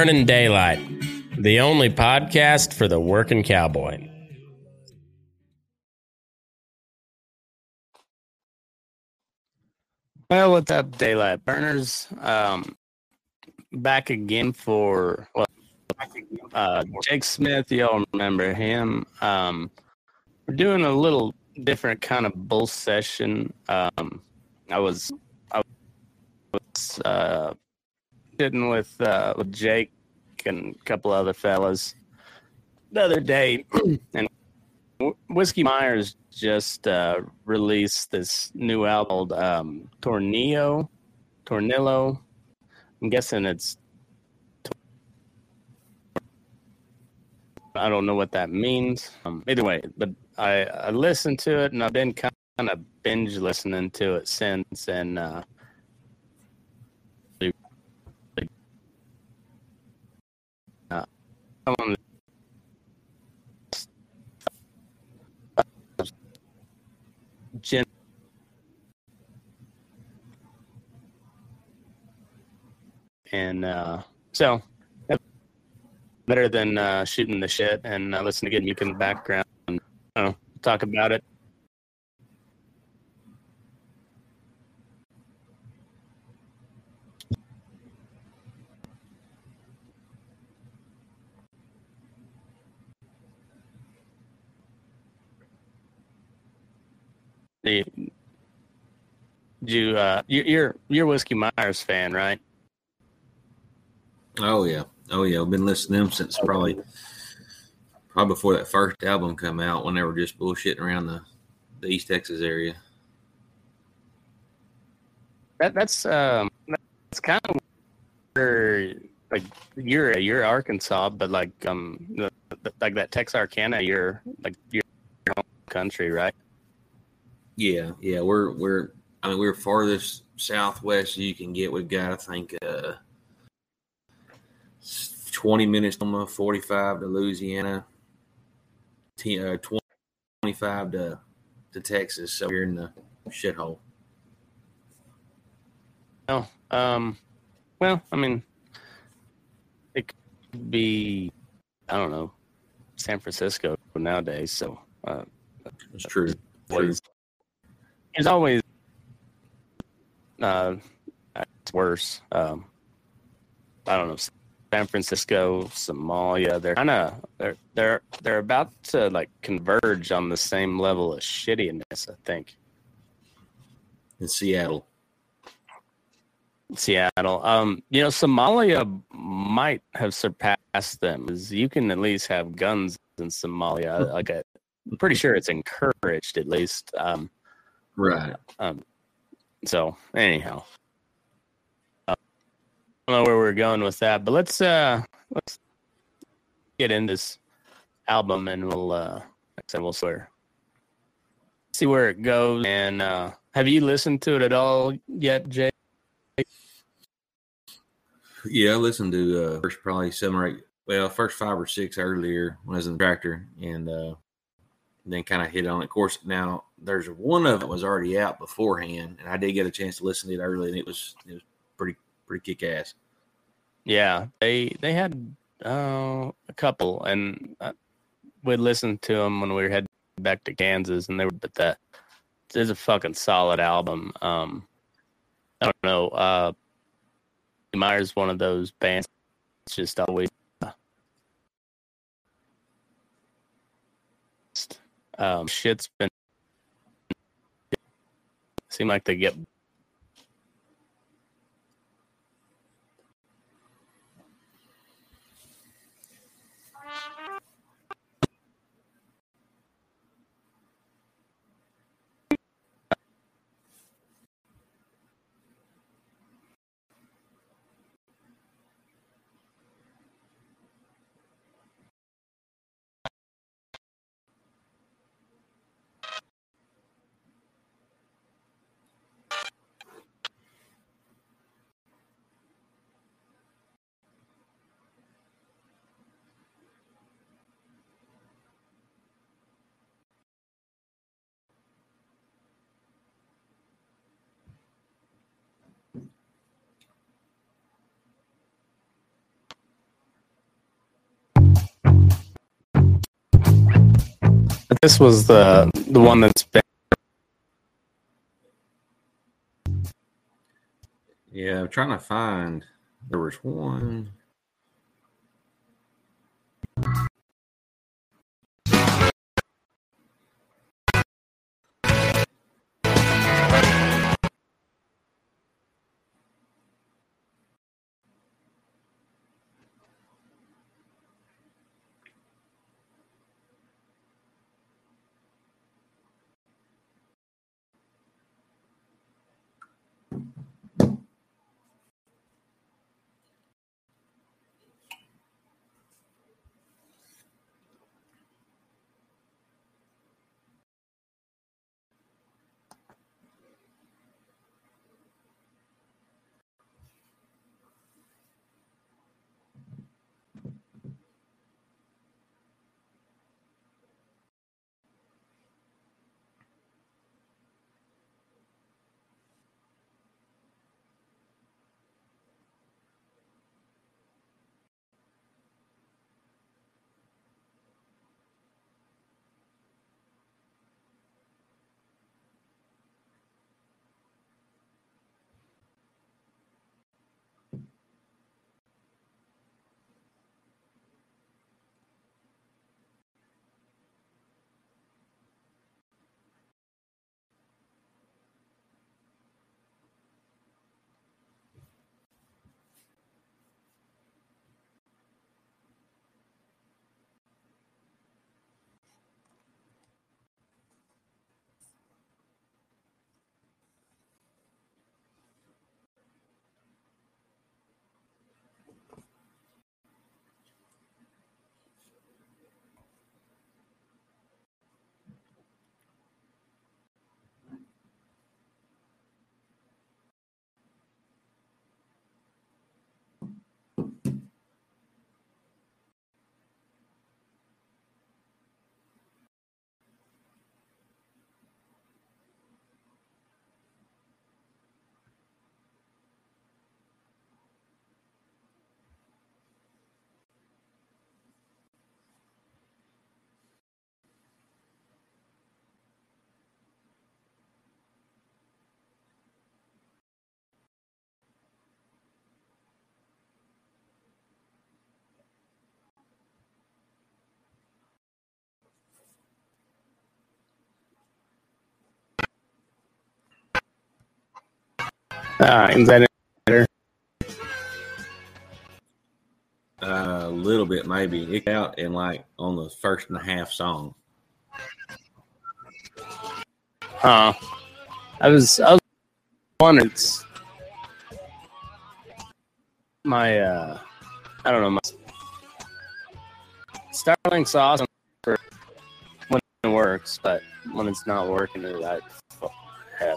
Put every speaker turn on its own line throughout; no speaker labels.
Burning Daylight, the
only podcast for the working cowboy. Well, what's up, Daylight Burners? Um, back again for well, uh, Jake Smith. Y'all remember him? Um, we're doing a little different kind of bull session. Um, I was I was uh, sitting with uh, with Jake and a couple other fellas the other day, and Whiskey Myers just uh, released this new album called um, Tornillo, Tornillo. I'm guessing it's. I don't know what that means. Um, either way, but I, I listened to it and I've been kind of binge listening to it since. And uh, uh, I'm on Gen- and uh, so better than uh, shooting the shit and uh, listening to good music in the background. And, talk about it. You uh, you- you're you're a Whiskey Myers fan, right?
Oh yeah, oh yeah. I've been listening to them since probably probably before that first album come out. When they were just bullshitting around the the East Texas area.
That that's um that's kind of where like you're you're Arkansas, but like um the, the- like that Texarkana, you're like your home country, right?
Yeah, yeah. We're we're I mean we're farthest southwest you can get. We've got I think uh twenty minutes from forty five to Louisiana, t- uh, twenty five to to Texas. So we're in the shithole.
No, um, well, I mean, it could be I don't know San Francisco nowadays, so uh,
It's true. True.
It's always uh, it's worse. Um, I don't know. San Francisco, Somalia, they're kind of they're they're they're about to like converge on the same level of shittiness. I think
In Seattle.
Seattle. Um, you know, Somalia might have surpassed them. you can at least have guns in Somalia. Like I- I'm pretty sure it's encouraged at least. Um,
Right.
Um, so anyhow, uh, I don't know where we're going with that, but let's uh let's get in this album and we'll uh like I said we'll swear see where it goes. And uh have you listened to it at all yet, Jay?
Yeah, I listened to uh, first probably seven or eight, well, first five or six earlier when I was in the tractor, and uh, then kind of hit on it. Of course, now there's one of it was already out beforehand, and I did get a chance to listen to it early, and it was it was pretty pretty kick ass.
Yeah, they they had uh, a couple, and uh, we listened to them when we were heading back to Kansas, and they were but that is a fucking solid album. Um, I don't know. Uh, Myers one of those bands. It's just always. Um, shit's been. Seem like they get this was the the one that's been
Yeah, I'm trying to find. There was one.
Uh, better?
Uh, a little bit, maybe. It out in like on the first and a half song.
Huh. I was I was wondering it's my uh I don't know my Starlink's awesome for when it works, but when it's not working I have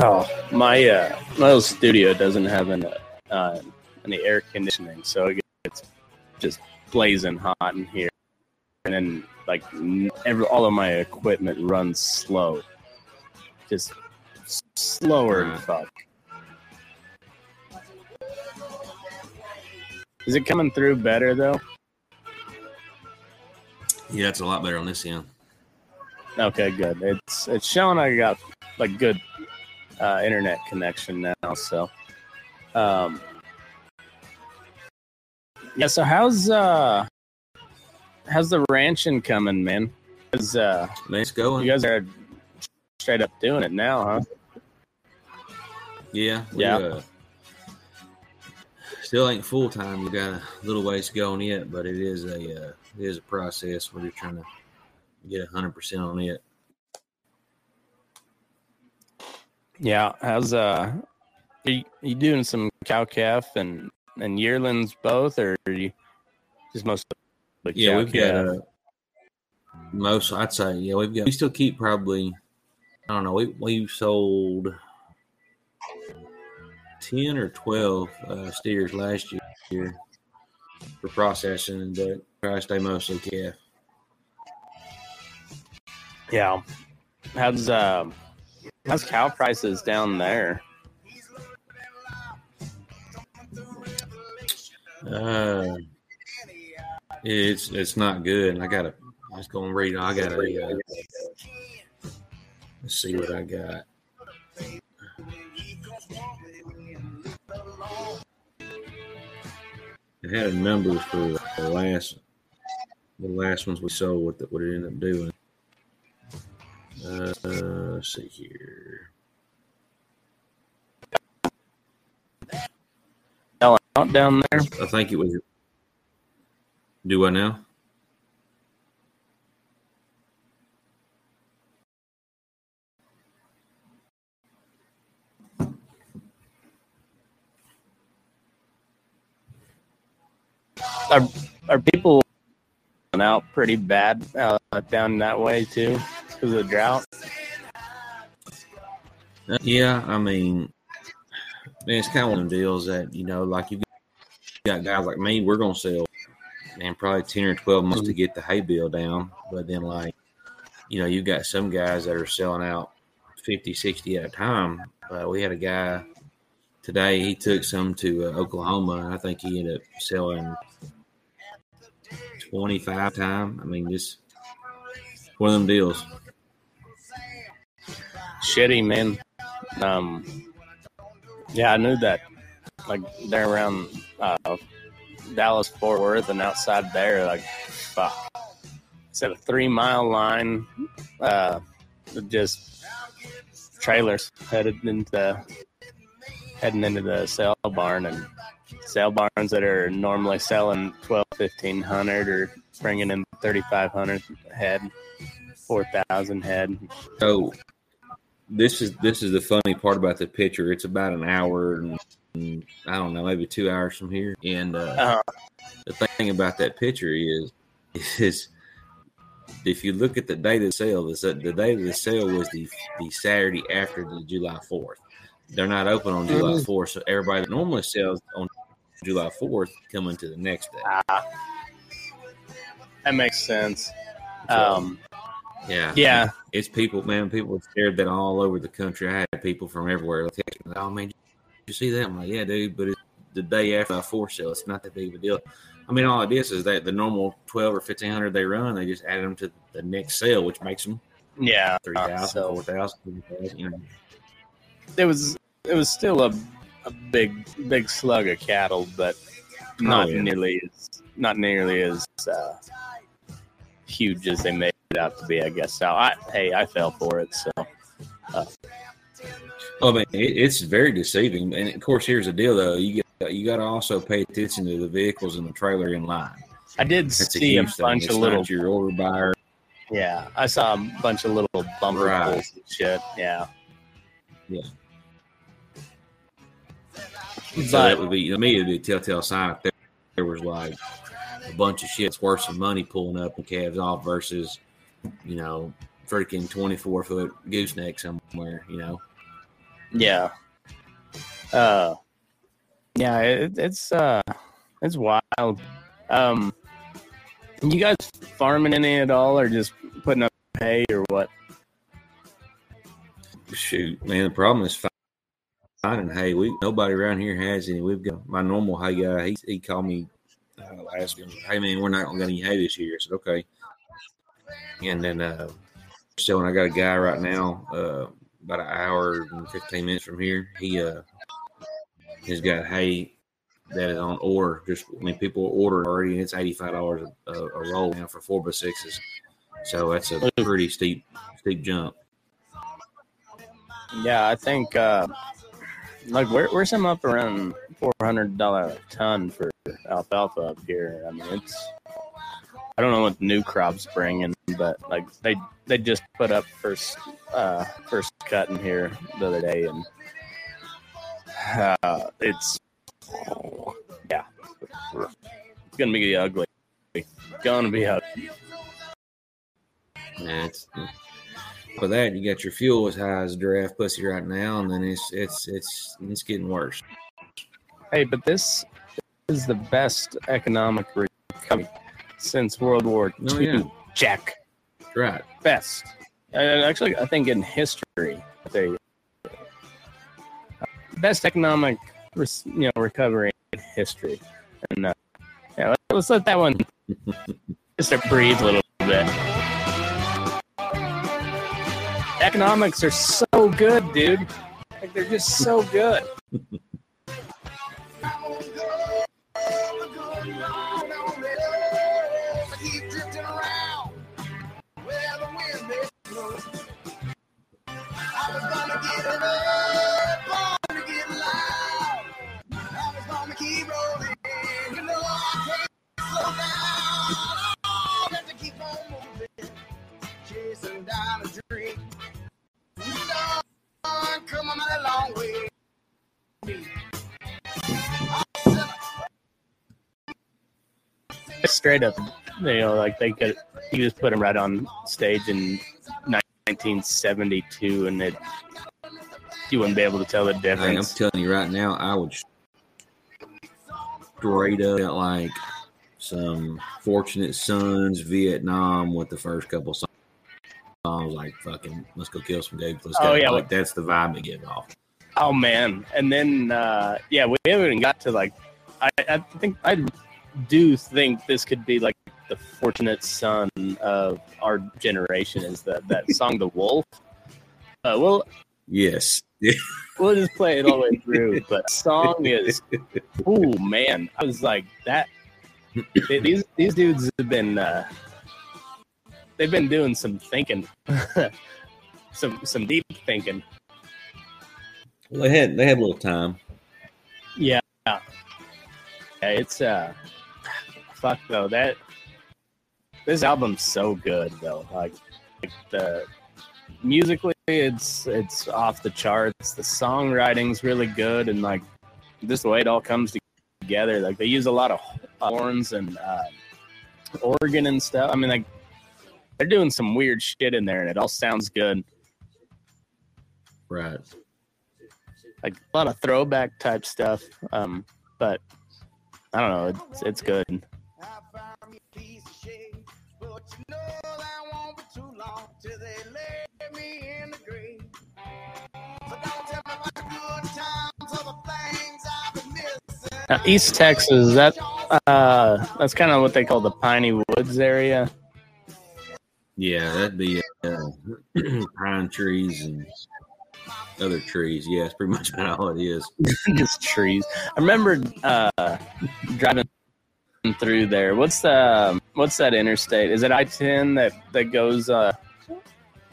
Oh, my uh, my little studio doesn't have an uh, any air conditioning, so it gets just blazing hot in here, and then like every, all of my equipment runs slow, just slower than fuck. Is it coming through better though?
Yeah, it's a lot better on this end.
Okay, good. It's it's showing I got like good uh, internet connection now. So, um, yeah. So how's uh how's the ranching coming, man? 'Cause, uh,
it's going.
you guys are straight up doing it now, huh?
Yeah, we,
Yeah.
Uh, still ain't full time. We got a little ways to go on it, but it is a uh, it is a process. Where we're trying to get hundred percent on it.
Yeah. How's uh, are you, you doing some cow calf and and yearlings both, or are you just most
Yeah, we've got uh, most. I'd say yeah, we've got. We still keep probably. I don't know. We we sold ten or twelve uh, steers last year for processing, but try to stay mostly calf.
Yeah. How's uh, how's cow prices down there?
Uh, it's it's not good. I gotta. I was gonna read. I gotta. Uh, let's see what I got. I had a number for the last the last ones we sold. What that what it ended up doing. Uh, let's see here.
Out down there.
I think it was. Do I now?
Are are people out pretty bad uh, down that way too because of the drought?
Yeah, I mean, man, it's kind of one of them deals that you know, like you got guys like me, we're gonna sell, man, probably ten or twelve months to get the hay bill down, but then like, you know, you got some guys that are selling out 50, 60 at a time. Uh, we had a guy today; he took some to uh, Oklahoma, I think he ended up selling twenty five time. I mean, just one of them deals.
Shitty man. Um, yeah, I knew that. Like they're around uh, Dallas Fort Worth and outside there, like fuck. It's a three mile line, uh, just trailers headed into heading into the sale barn and sale barns that are normally selling 12 1500 or bringing in 3500 head 4000 head
So this is this is the funny part about the picture. It's about an hour and, and I don't know, maybe two hours from here. And uh,
uh,
the thing about that picture is is if you look at the date of the sale, the, the date of the sale was the the Saturday after the July fourth. They're not open on July fourth, so everybody that normally sells on July fourth coming to the next day.
ah, that makes sense um,
Yeah,
yeah
it's people, man. People shared that all over the country. I had people from everywhere. Like, oh man, did you see that? I'm like, yeah, dude, but it's the day after the four sale. It's not that big of a deal. I mean, all it is is that the normal twelve or fifteen hundred they run, they just add them to the next sale, which makes them
yeah
three thousand,
Uh, so-
four thousand, you know.
it was it was still a, a big big slug of cattle, but not
Oh, yeah.
nearly as not nearly as uh, huge as they made it out to be. I guess. So I hey, I fell for it. So uh.
oh, I mean, it, it's very deceiving. And of course, here's the deal though: you get you got to also pay attention to the vehicles in the trailer in line.
I did
That's
see a,
thing.
bunch
It's
of
not
little
your order buyer.
yeah. I saw a bunch of little bumper
Right.
pulls and shit. Yeah.
Yeah.
But
So that would be to me, it'd be a telltale sign if there, there was like a bunch of shit's worth some money pulling up and calves off versus, you know, freaking twenty four foot gooseneck somewhere. You know,
Yeah. Uh yeah, it, it's uh it's wild. Um you guys farming any at all or just putting up hay or what?
shoot, man. The problem is fi- finding hay. We nobody around here has any. We've got my normal hay guy. He he called me uh, last. Hey man, we're not gonna get any hay this year. I said okay. And then uh, so when I got a guy right now, uh, about an hour and fifteen minutes from here, he uh he's got hay that is on order. Just I mean, people order already, and it's eighty five dollars a, a roll now for four by sixes. So that's a pretty steep steep jump.
Yeah, I think uh like we're we're some up around four hundred dollar a ton for alfalfa up here. I mean it's I don't know what new crops bringing, but like they they just put up first uh first cut in here the other day and uh it's yeah it's gonna be ugly Gonna be ugly.
Yeah, it's for that you got your fuel as high as giraffe pussy right now, and then it's it's it's it's getting worse.
Hey, but this is the best economic recovery since World War
Oh,
II.
yeah.
Jack,
Right.
best. And actually, I think in history, they best economic, you know, recovery in history. And uh, yeah, let- let's let that one just breathe a little bit. Economics are so good, dude. Like they're just so good. straight up, you know, like they could, you just put him right on stage in 1972, and it, you wouldn't be able to tell the
Hey, I'm telling you right now, I would straight up like some Fortunate Sons Vietnam with the first couple songs. Songs like fucking let's go kill some dudes. Let's
Oh,
go.
yeah,
like that's the vibe they give off.
Oh man! And then, uh, yeah, we haven't even got to like, I, I think I do think this could be like the fortunate son of our generation. Is that that song, "The Wolf"? Uh, we'll
Yes.
we'll just play it all the way through. But song is, oh man, I was like that. These these dudes have been uh, they've been doing some thinking, some some deep thinking.
Well, they had they had a little time.
Yeah, yeah, it's uh, fuck though that this album's so good though. Like, like the musically, it's it's off the charts. The songwriting's really good, and like just the way it all comes together. Like they use a lot of horns and uh, organ and stuff. I mean, like they're doing some weird shit in there, and it all sounds good.
Right.
Like a lot of throwback type stuff. Um, but I don't know. It's it's good.
But you know that won't be too long till they lay me in the grave. So don't tell me about the good times or the things I've been missing.
Now, East Texas, that uh, that's kind of what they call the Piney Woods area.
Yeah, that'd be uh, pine trees and other trees. Yeah, it's pretty much about all it is.
Just trees. I remember uh, driving through there. What's the what's that interstate? Is it I ten that that goes uh,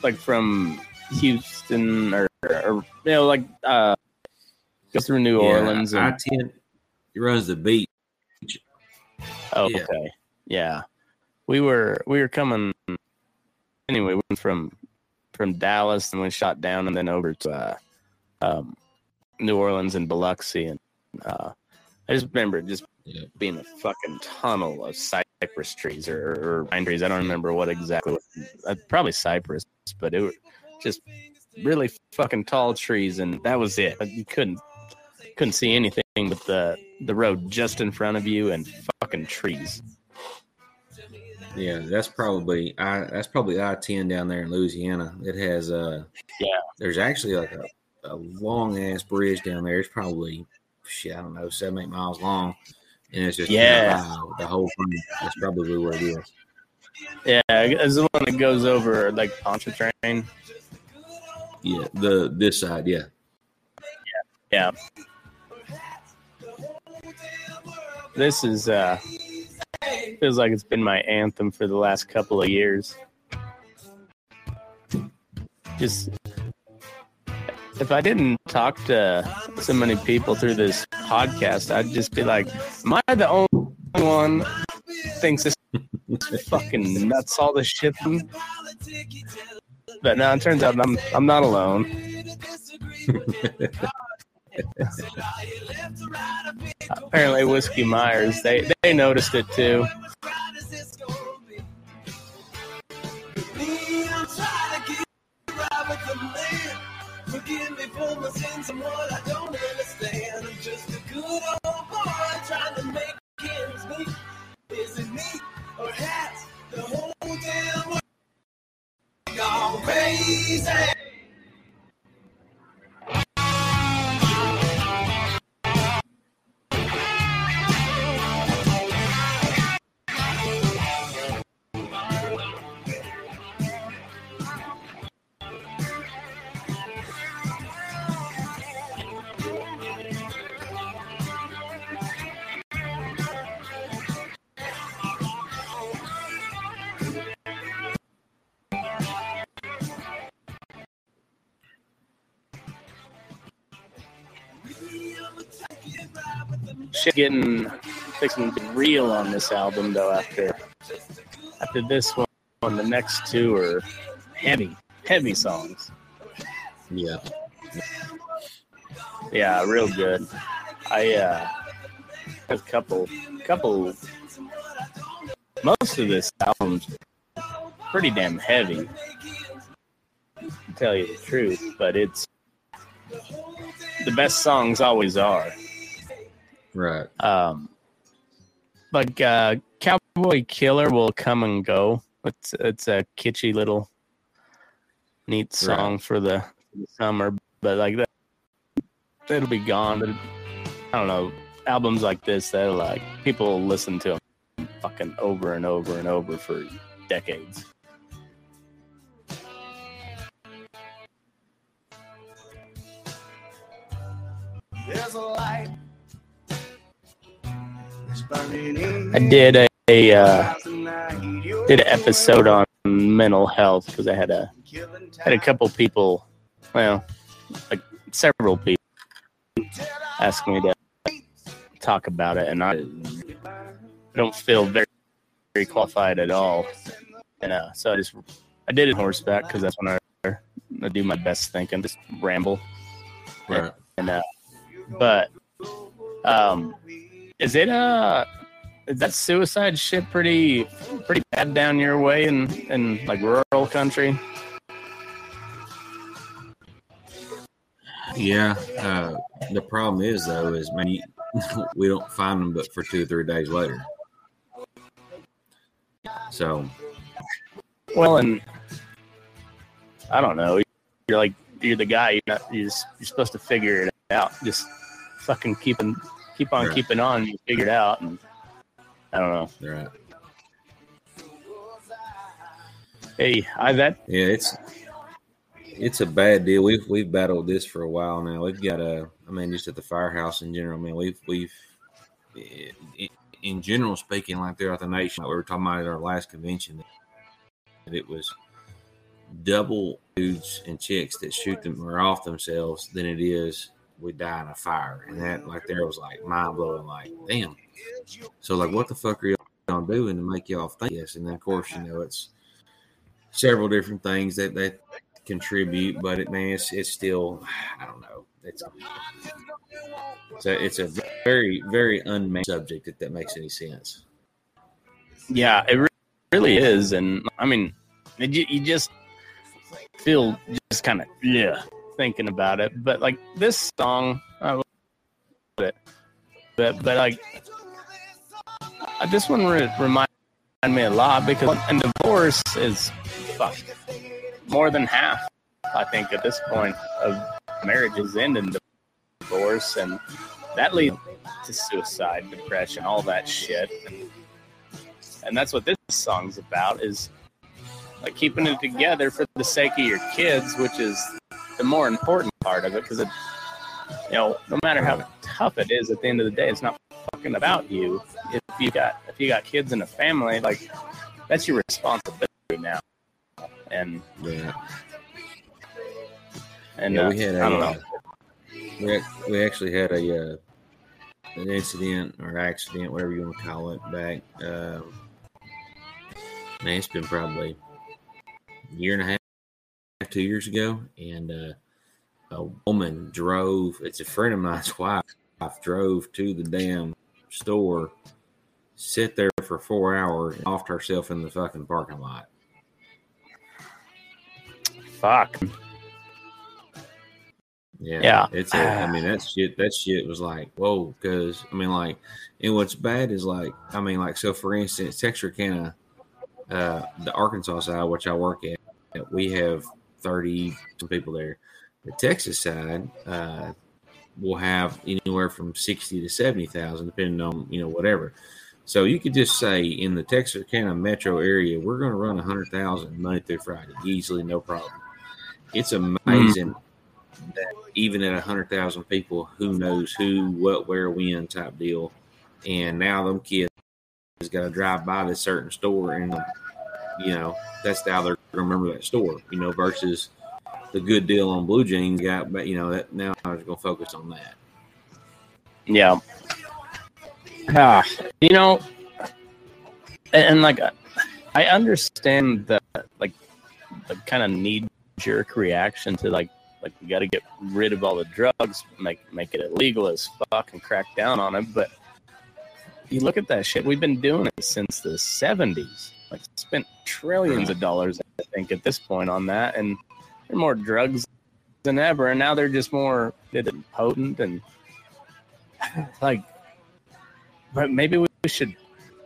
like from Houston or, or you know like uh, goes through New Orleans?
I
And,
ten. It runs the beach.
oh,
yeah.
okay, yeah. We were we were coming anyway. We went from from Dallas and we shot down and then over to uh, um, New Orleans and Biloxi and uh, I just remember just
Yeah.
being a fucking tunnel of cypress trees or, or pine trees. I don't remember what exactly. Uh, probably cypress, but it was just really fucking tall trees, and that was it. You couldn't couldn't see anything but the the road just in front of you and fucking trees.
Yeah, that's probably I. That's probably I ten down there in Louisiana. It has uh.
Yeah.
There's actually like a, a long ass bridge down there. It's probably shit. I don't know, seven eight miles long, and it's just
Yeah.
wow, the whole thing. That's probably what it is.
Yeah, it's the one that goes over like Pontchartrain.
Yeah, the this side. Yeah,
Yeah. This is uh feels like it's been my anthem for the last couple of years. Just if I didn't talk to so many people through this podcast, I'd just be like, "Am I the only one thinks this fucking nuts all this shit?" But now it turns out I'm I'm not alone. Apparently, Whiskey Myers they they noticed it too
for my sins and what I don't understand. I'm just a good old boy trying to make ends meet. Is it me or has the whole damn world gone crazy?
Shit getting fixing real on this album though. After after this one, on the next two are heavy, heavy songs.
Yeah.
Yeah, real good. I uh a couple couple most of this album's pretty damn heavy. To tell you the truth, but it's the best songs always are.
Right.
Um like uh Cowboy Killer will come and go. It's it's a kitschy little neat song
Right.
for the, summer, but like that it'll be gone. But I don't know albums like this that like people listen to them fucking over and over and over for decades.
There's a light. It's burning in
I did a, a uh, did an episode on mental health because I had a had a couple people, well, like several people ask me to talk about it, and I don't feel very very qualified at all. And uh, so I just I did it horseback because that's when I, I do my best thinking, just ramble.
Right.
And uh, but um, is it uh is that suicide shit pretty pretty bad down your way in in like rural country?
Yeah. Uh, the problem is though is man, you, we don't find them but for two or three days later. So
Well, and I don't know. You're like you're the guy. You're not. You're, just, you're supposed to figure it out. Just fucking keeping keep on
Right.
keeping on. You figure it out, and I don't know.
right.
Hey, I that
Yeah, it's it's a bad deal. We've we've battled this for a while now. We've got a, I mean, just at the firehouse in general, man. We've we've in general speaking, like throughout the nation, like we were talking about at our last convention, that it was double dudes and chicks that shoot them or off themselves than it is we die in a fire, and that like there was like mind blowing. Like, damn. So like, what the fuck are y'all doing to make y'all think this? And then of course, you know, it's several different things that that contribute, but it man, it's, it's still I don't know. It's it's a, it's a very very unmanned subject if that makes any sense.
yeah, it re- really is, and I mean, you, you just feel just kind of yeah thinking about it. But like this song, I love it, but but like uh, this one re- remind me a lot because and divorce is fuck more than half. I think at this point of marriages end in divorce, and that leads to suicide, depression, all that shit. And, and that's what this song's about is like keeping it together for the sake of your kids, which is the more important part of it. Because it, you know, no matter how tough it is, at the end of the day, it's not fucking about you. If you got if you got kids and a family, like that's your responsibility now. And
Yeah,
and
yeah
uh,
we had a,
I don't know.
uh, we, we actually had a uh, an incident or accident, whatever you want to call it, back. Um, man, it's been probably a year and a half, two years ago, and uh, a woman drove. It's a friend of mine's wife. Drove to the damn store, sit there for four hours, and offed herself in the fucking parking lot.
Fuck.
Yeah,
Yeah.
It's a, I mean that shit. That shit was like whoa. Because I mean, like, and what's bad is like, I mean, like, so for instance, Texarkana, uh, the Arkansas side, which I work at, we have thirty some people there. The Texas side, uh, will have anywhere from sixty to seventy thousand, depending on you know whatever. So you could just say in the Texas Texarkana metro area, we're going to run a hundred thousand Monday through Friday easily, no problem. It's amazing that even at a hundred thousand people, who knows who, what, where, when type deal, and now them kids got to drive by this certain store, and you know that's how they're going to remember that store. You know, versus the good deal on blue jeans got, but you know that now I was going to focus on that.
Yeah. Yeah. You know, and, and, like, uh, I understand the like the kind of knee jerk reaction to like like we got to get rid of all the drugs, make make it illegal as fuck, and crack down on it. But you look at that shit. We've been doing it since the '70s. Like, spent trillions of dollars, I think, at this point on that, and there are more drugs than ever. And now they're just more potent and like but maybe we should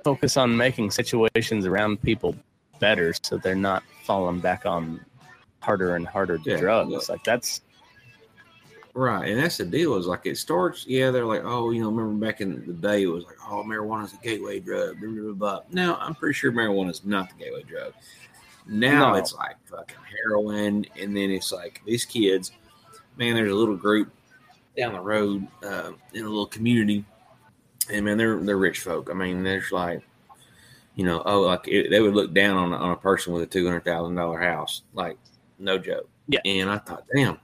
focus on making situations around people better so they're not falling back on harder and harder
Yeah,
drugs
yeah.
like that's
Right, and that's the deal. Is like it starts. Yeah, they're like, oh, you know, remember back in the day, it was like, oh, marijuana's a gateway drug. Blah, blah, blah, blah. Now I'm pretty sure marijuana is not the gateway drug. Now
No.
it's like fucking heroin, and then it's like these kids. Man, there's a little group down the road uh, in a little community, and man, they're they're rich folk. I mean, there's like, you know, oh, like it, they would look down on on a person with a two hundred thousand dollar house, like no joke.
Yeah.
And I thought, damn.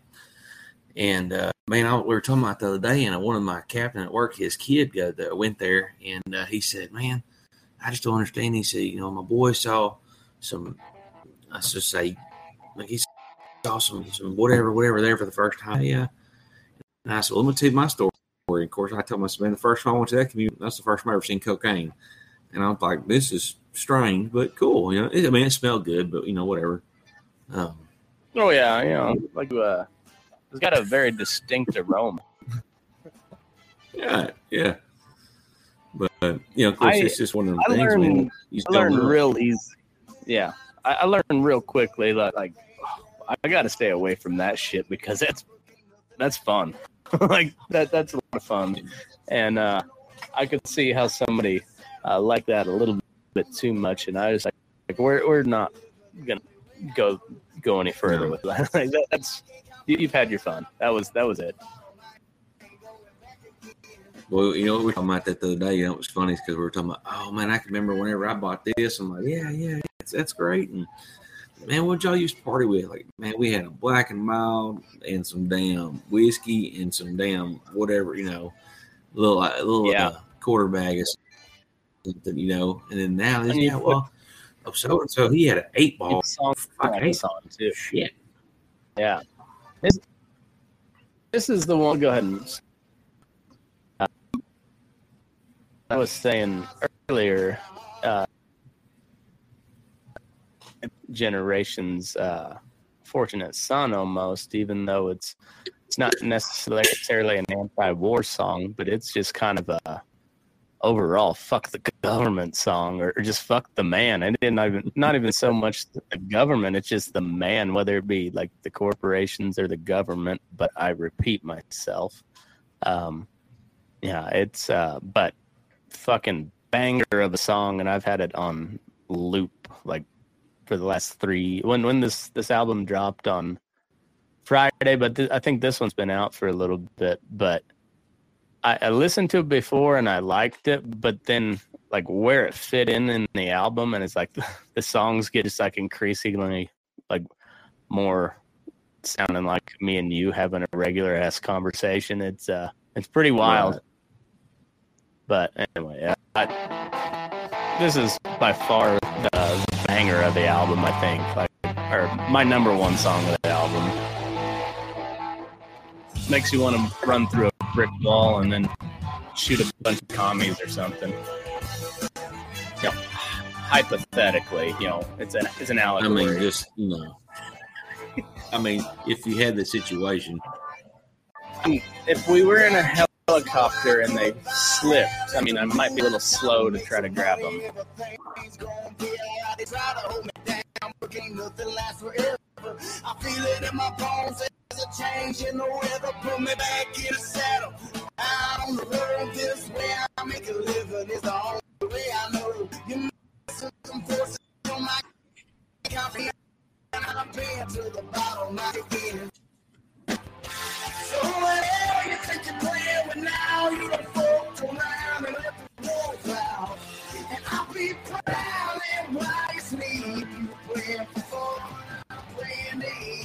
And uh, man, I, we were talking about the other day, and one of my captain at work, his kid went there, and uh, he said, "Man, I just don't understand." He said, "You know, my boy saw some, let's just say, like he saw some, some whatever, whatever there for the first time." Yeah. And I said, well, "Let me tell you my story." Of course, I told myself, "Man, the first time I went to that community, that's the first time I ever seen cocaine." And I was like, "This is strange, but cool." You know, it, I mean, it smelled good, but you know, whatever. Um,
oh yeah you know like uh it's got a very distinct aroma
Yeah, yeah. But you know, of course,
I-
it's just one of the
I
things.
learned-
man, you just
I
know.
real easy yeah I, I learned real quickly that like I gotta stay away from that shit because that's that's fun like that that's a lot of fun and uh I could see how somebody uh, liked that a little bit too much and I was like, like we're, we're not gonna go go any further
No.
with that like that, that's you, you've had your fun that was that was it
Well, you know, we were talking about that the other day. You know, it was funny because we were talking about, oh man, I can remember whenever I bought this. I'm like, yeah, yeah, that's, that's great. And man, what y'all used to party with? Like, man, we had a black and mild and some damn whiskey and some damn whatever, you know, little uh, little
Yeah.
uh, quarter bag of something, you know. And then now,
you
yeah, well, oh, so and so he had an eight ball.
Song
eight
song too
Shit.
Yeah. This, this is the one. Go ahead and. Uh, I was saying earlier, uh, generation's uh, fortunate son almost, even though it's it's not necessarily an anti-war song, but it's just kind of a overall fuck the government song or, or just fuck the man. And then even not even so much the government, it's just the man, whether it be like the corporations or the government. But I repeat myself. Um, yeah, it's uh, but fucking banger of a song, and I've had it on loop like for the last three. When when this this album dropped on Friday, but th- I think this one's been out for a little bit, but. I, I listened to it before and I liked it, but then like where it fit in in the album, and it's like the songs get just like increasingly like more sounding like me and you having a regular ass conversation. It's uh, it's pretty wild.
Right.
But anyway, yeah, I, this is by far the banger of the album. I think, like, or my number one song of the album. Makes you want to run through brick wall and then shoot a bunch of commies or something. You know, hypothetically, you know, it's an it's an
I mean, just you know, I mean, if you had the situation,
if we were in a helicopter and they slipped, I mean, I might be a little slow to try to grab them.
Everything's gonna be alright. They try to hold me down, but can't nothing last forever. I feel it in my bones. A change in the weather. Put me back in the saddle. Out on the road this way. I make a living. It's the only way I know. You messing some forces on my copy. And I'm paying to the bottom. I begin. So whatever you think you're playing with now, you don't fuck around and let the wolves out. And I'll be proud and you sleep, you playing for fun, I'm playing deep.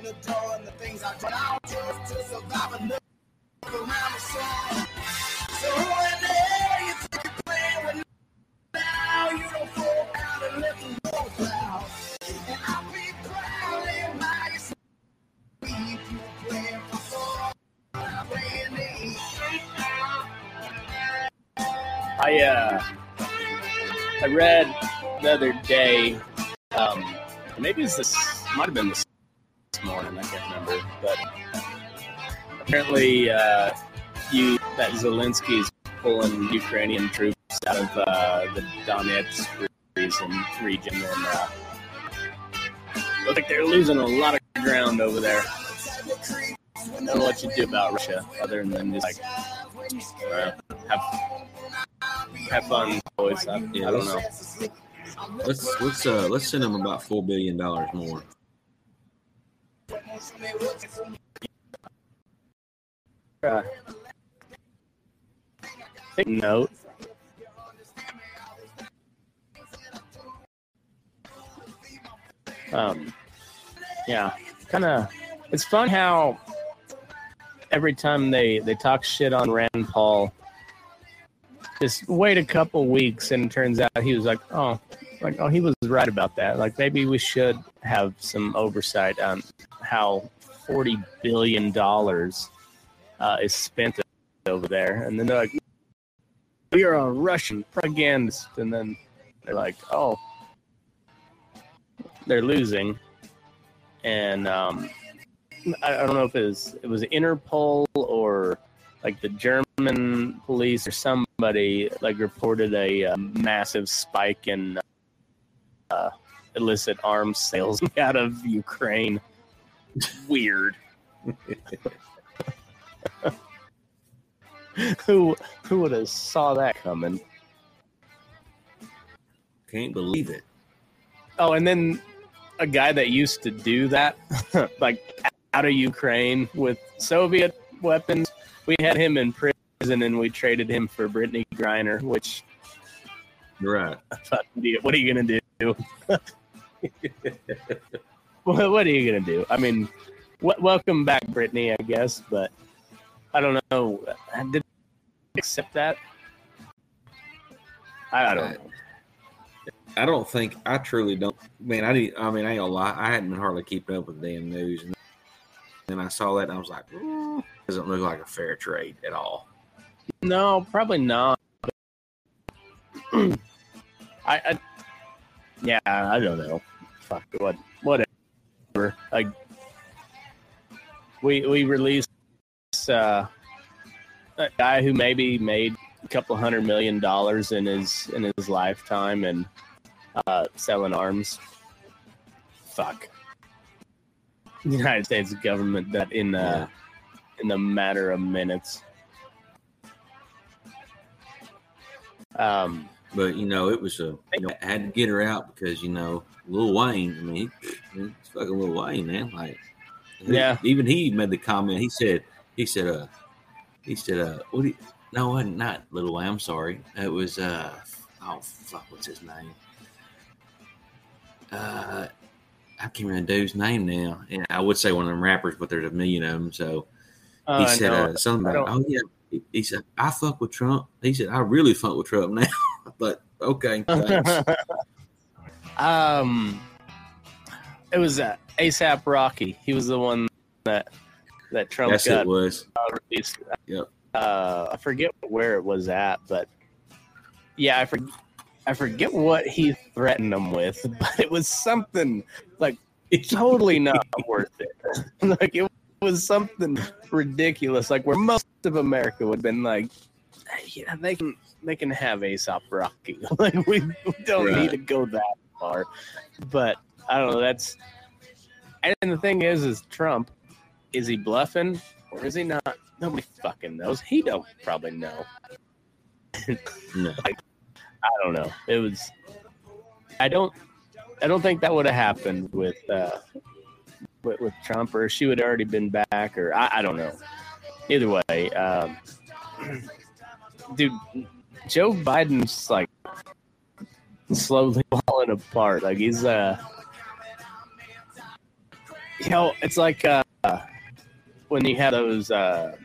stormy skies, and I bear harder and better one. They're from crawling the whole damn way. Everything that you
I feel like you could just play this song over just all the January 6th footage. I uh, I read the other day, um, maybe it's this might have been this morning, I can't remember, but apparently uh, you that Zelensky is pulling Ukrainian troops out of uh, the Donetsk region, region and uh, look like they're losing a lot of ground over there. I don't know what you do about Russia other than just like uh, have have fun, boys. I,
Yeah,
I don't know.
Let's let's uh let's send them about four billion dollars more.
Take note. Um, yeah, kind of. It's fun how every time they they talk shit on Rand Paul, just wait a couple weeks and turns out he was like, oh, like oh, he was right about that. Like maybe we should have some oversight on how forty billion dollars uh, is spent over there, and then they're like, we are a Russian propagandist, and then they're like, oh, they're losing, and um, I, I don't know if it was it was Interpol or like the German police or somebody like reported a, uh massive spike in uh, illicit arms sales out of Ukraine. Weird. who who would have saw that coming?
Can't believe it.
Oh, and then a guy that used to do that, like out of Ukraine with Soviet weapons, we had him in prison and we traded him for Brittney Griner, which
right.
what are you gonna do? what, what are you gonna do? I mean, w- welcome back, Brittney, I guess, but I don't know. Did accept that? I, I don't know.
I don't think I truly don't. Man, I didn't. I mean, I ain't gonna lie. I hadn't been hardly keeping up with the damn news, and then I saw that, and I was like, "Mm, doesn't look like a fair trade at all.
No, probably not. I, I, yeah, I don't know. Fuck what, whatever. Like, we we released uh, a guy who maybe made a couple hundred million dollars in his in his lifetime and uh, selling arms. Fuck. The United States government that in uh, in a matter of minutes. Um,
But you know, it was a you know, I had to get her out because you know, Lil Wayne. I mean, he, it's fucking Lil Wayne, man. Like, he-
Yeah.
Even he made the comment. He said, he said, uh, he said, uh, what? Do you, no, it wasn't Lil Wayne. I'm sorry. It was uh, oh fuck, what's his name? Uh, I can't remember the dude's name now. And I would say one of them rappers, but there's a million of them. So
Uh,
he
I
said
know.
uh, something about, oh yeah. He, he said, I fuck with Trump. He said, I really fuck with Trump now. but okay,
um, it was uh, ASAP Rocky. He was the one that that Trump
Yes,
got
it was.
released.
Yep.
Uh, I forget where it was at, but yeah, I forget. I forget what he threatened them with, but it was something like totally not worth it. like it was something ridiculous, like where most of America would have been like, "Yeah, they can they can have ASAP Rocky. like we, we don't
Right.
need to go that far." But I don't know. That's and the thing is, is Trump is he bluffing or is he not? Nobody fucking knows. He don't probably know.
No.
I don't know. It was. I don't. I don't think that would have happened with uh, with, with Trump, or she would have already been back, or I, I don't know. Either way, um, dude, Joe Biden's like slowly falling apart. Like he's uh, you know, it's like uh, when you have those uh,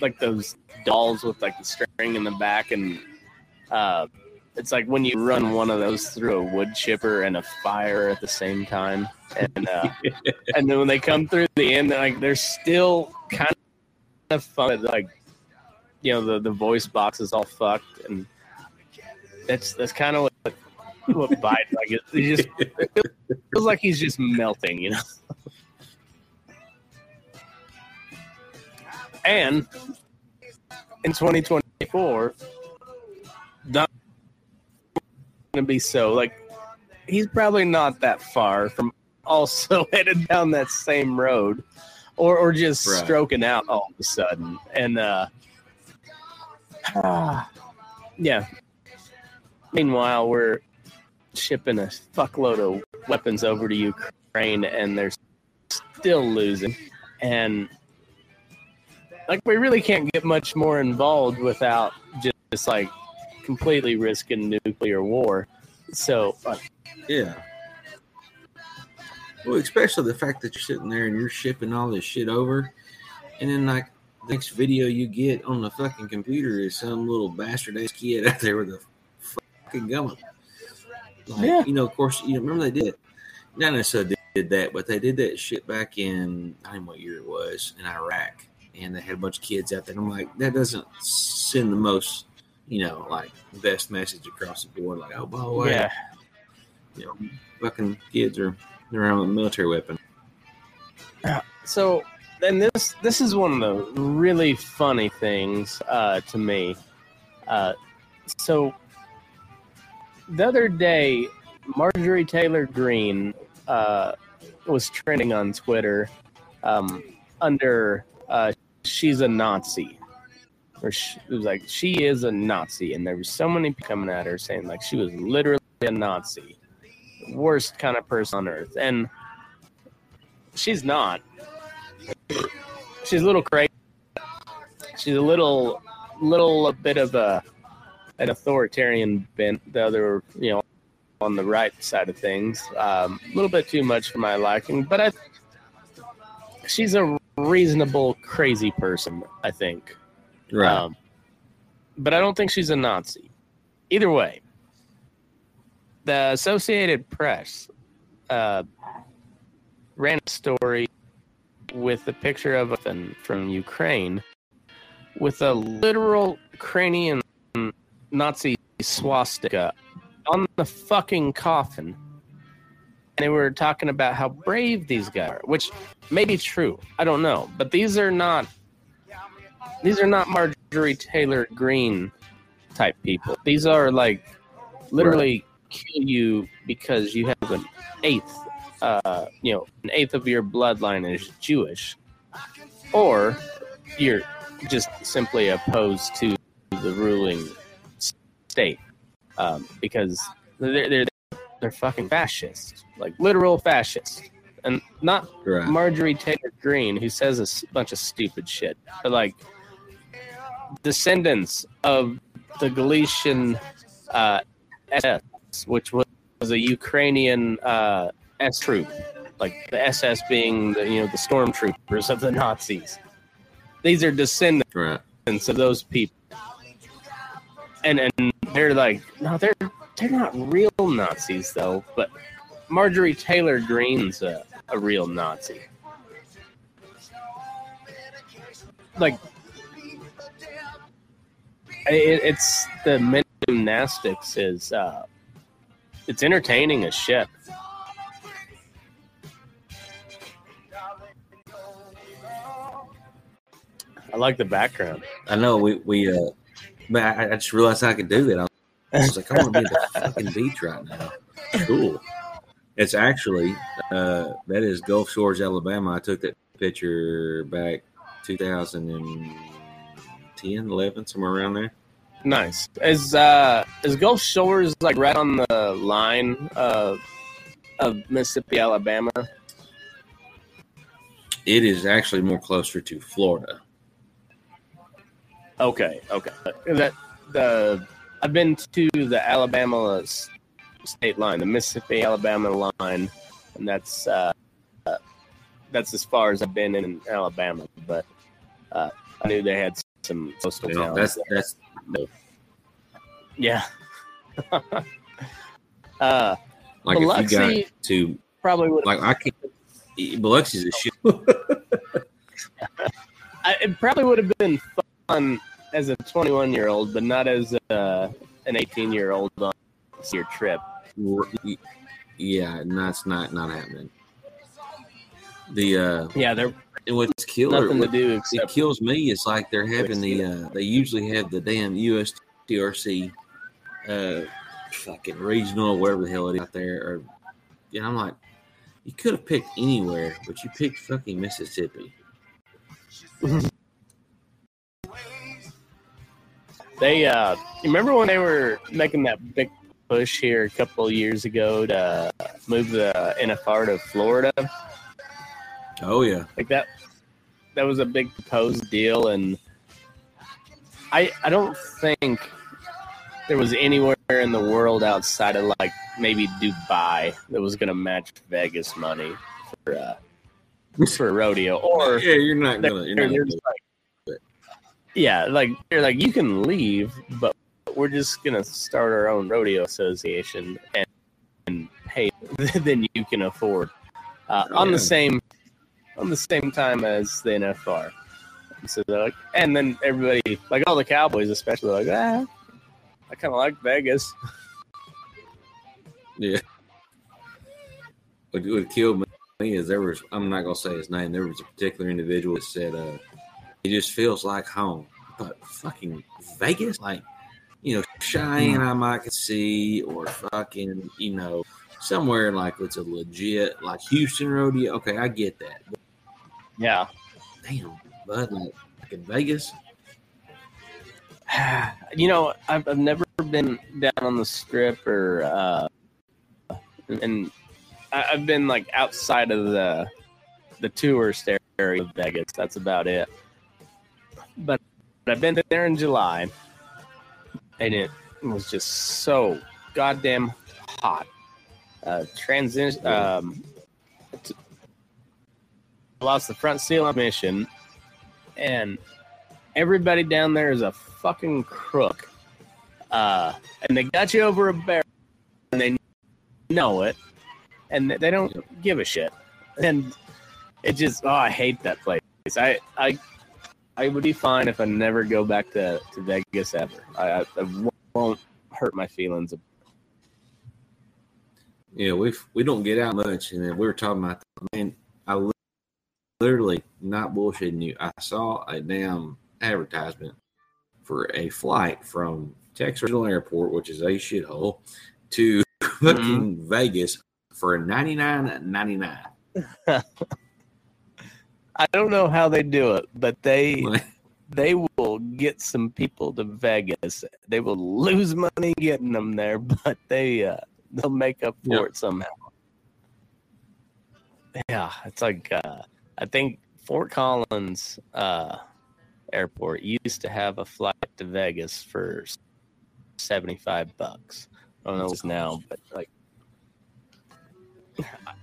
like those dolls with like the string in the back and uh, it's like when you run one of those through a wood chipper and a fire at the same time, and uh, and then when they come through the end, they're like they're still kind of fun. Like you know, the the voice box is all fucked, and that's that's kind of what what Biden like. It, he just feels like he's just melting, you know. And in 2024, not going to be so. Like, he's probably not that far from also headed down that same road or, or just
Right.
stroking out all of a sudden. And, uh, yeah. Meanwhile, we're shipping a fuckload of weapons over to Ukraine and they're still losing. And, like, we really can't get much more involved without just, just like completely risking nuclear war. So, uh,
Yeah. Well, especially the fact that you're sitting there and you're shipping all this shit over, and then like the next video you get on the fucking computer is some little bastard ass kid out there with a fucking gun. Like,
Yeah.
you know, of course, you remember they did not necessarily did that, but they did that shit back in I don't know what year it was in Iraq, and they had a bunch of kids out there. And I'm like, that doesn't send the most, you know, like best message across the board. Like, oh, by the way,
yeah.
you know, fucking kids are around with a military weapon.
So then this this is one of the really funny things uh, to me. Uh, so the other day, Marjorie Taylor Greene uh, was trending on Twitter um, under uh, "She's a Nazi." Or she, it was like she is a Nazi, and there was so many people coming at her saying like she was literally a Nazi, worst kind of person on earth, and she's not she's a little crazy. She's a little, little bit of a an authoritarian bent. The other, you know, on the right side of things, um, a little bit too much for my liking. But I, she's a reasonable, crazy person. I think. Um, but I don't think she's a Nazi. Either way, the Associated Press uh, ran a story with a picture of a from Ukraine with a literal Ukrainian Nazi swastika on the fucking coffin. And they were talking about how brave these guys are, which may be true. I don't know. But these are not these are not Marjorie Taylor Greene type people. These are like literally kill you because you have an eighth uh, you know, an eighth of your bloodline is Jewish, or you're just simply opposed to the ruling state um, because they're, they're they're fucking fascists, like literal fascists, and not
Right.
Marjorie Taylor Greene, who says a bunch of stupid shit, but like descendants of the Galician uh, SS, which was, was a Ukrainian uh, S troop, like the SS being the you know the stormtroopers of the Nazis. These are descendants
Right.
of those people, and and they're like no, they're they're not real Nazis though. But Marjorie Taylor Greene's a, a real Nazi. Like it, it's the gymnastics is uh, it's entertaining as shit. I like the background.
I know we we uh, but I, I just realized I could do that. I was like, I want to be at the fucking beach right now. Cool. It's actually uh, that is Gulf Shores, Alabama. I took that picture back 2010, 11, somewhere around there.
Nice. Is uh is Gulf Shores like right on the line of of Mississippi, Alabama?
It is actually more closer to Florida.
Okay, okay. That the I've been to the Alabama state line, the Mississippi Alabama line, and that's uh, uh that's as far as I've been in Alabama. But uh, I knew they had some coastal
know, that's
there.
that's
yeah. uh,
like if you got to
probably would.
like I can't. Biloxi's a shit.
I, it probably would have been as a 21 year old, but not as uh, an 18 year old on your trip.
Yeah, no, it's not not happening. The uh,
Yeah,
and what's killer,
nothing to
what,
do
it kills me It's like they're having the uh, they usually have the damn USTRC uh fucking regional whatever the hell it is out there or know I'm like you could have picked anywhere but you picked fucking Mississippi
They, uh, you remember when they were making that big push here a couple of years ago to move the NFR to Florida?
oh yeah
Like that, that was a big proposed deal, and I, I don't think there was anywhere in the world outside of like maybe Dubai that was going to match Vegas money for uh, for a rodeo, or
yeah you're not gonna you're not gonna
like, yeah, like they're like you can leave, but we're just gonna start our own rodeo association and, and pay than you can afford uh,
Oh,
on
yeah.
the same on the same time as the NFR. And so they're like, and then everybody, like all the Cowboys, especially, like ah, I kind of like Vegas.
yeah what would kill me is there was I'm not gonna say his name there was a particular individual that said uh it just feels like home but fucking Vegas like you know Cheyenne I might could see or fucking you know somewhere like it's a legit like Houston rodeo. Okay I get that. But
Yeah,
damn but like, like in Vegas?
You know, I've, I've never been down on the strip or, uh, and I've been like outside of the the tourist area of Vegas. That's about it. But I've been there in July, and it was just so goddamn hot. Uh, transition. Um, t- lost the front seal on mission, and everybody down there is a fucking crook. Uh, and they got you over a barrel, and they know it, and they don't give a shit. And it just, oh, I hate that place. I, I, I would be fine if I never go back to, to Vegas ever. I, I, I won't hurt my feelings.
Yeah, we we don't get out much, and then we were talking about. Man, I literally not bullshitting you. I saw a damn advertisement for a flight from Texas Regional Airport, which is a shithole, to fucking mm-hmm. Vegas for ninety nine ninety nine.
I don't know how they do it, but they they will get some people to Vegas. They will lose money getting them there, but they uh, they'll make up for
Yep.
it somehow. Yeah, it's like uh, I think Fort Collins uh, Airport used to have a flight to Vegas for seventy five bucks. I don't know it's now, but like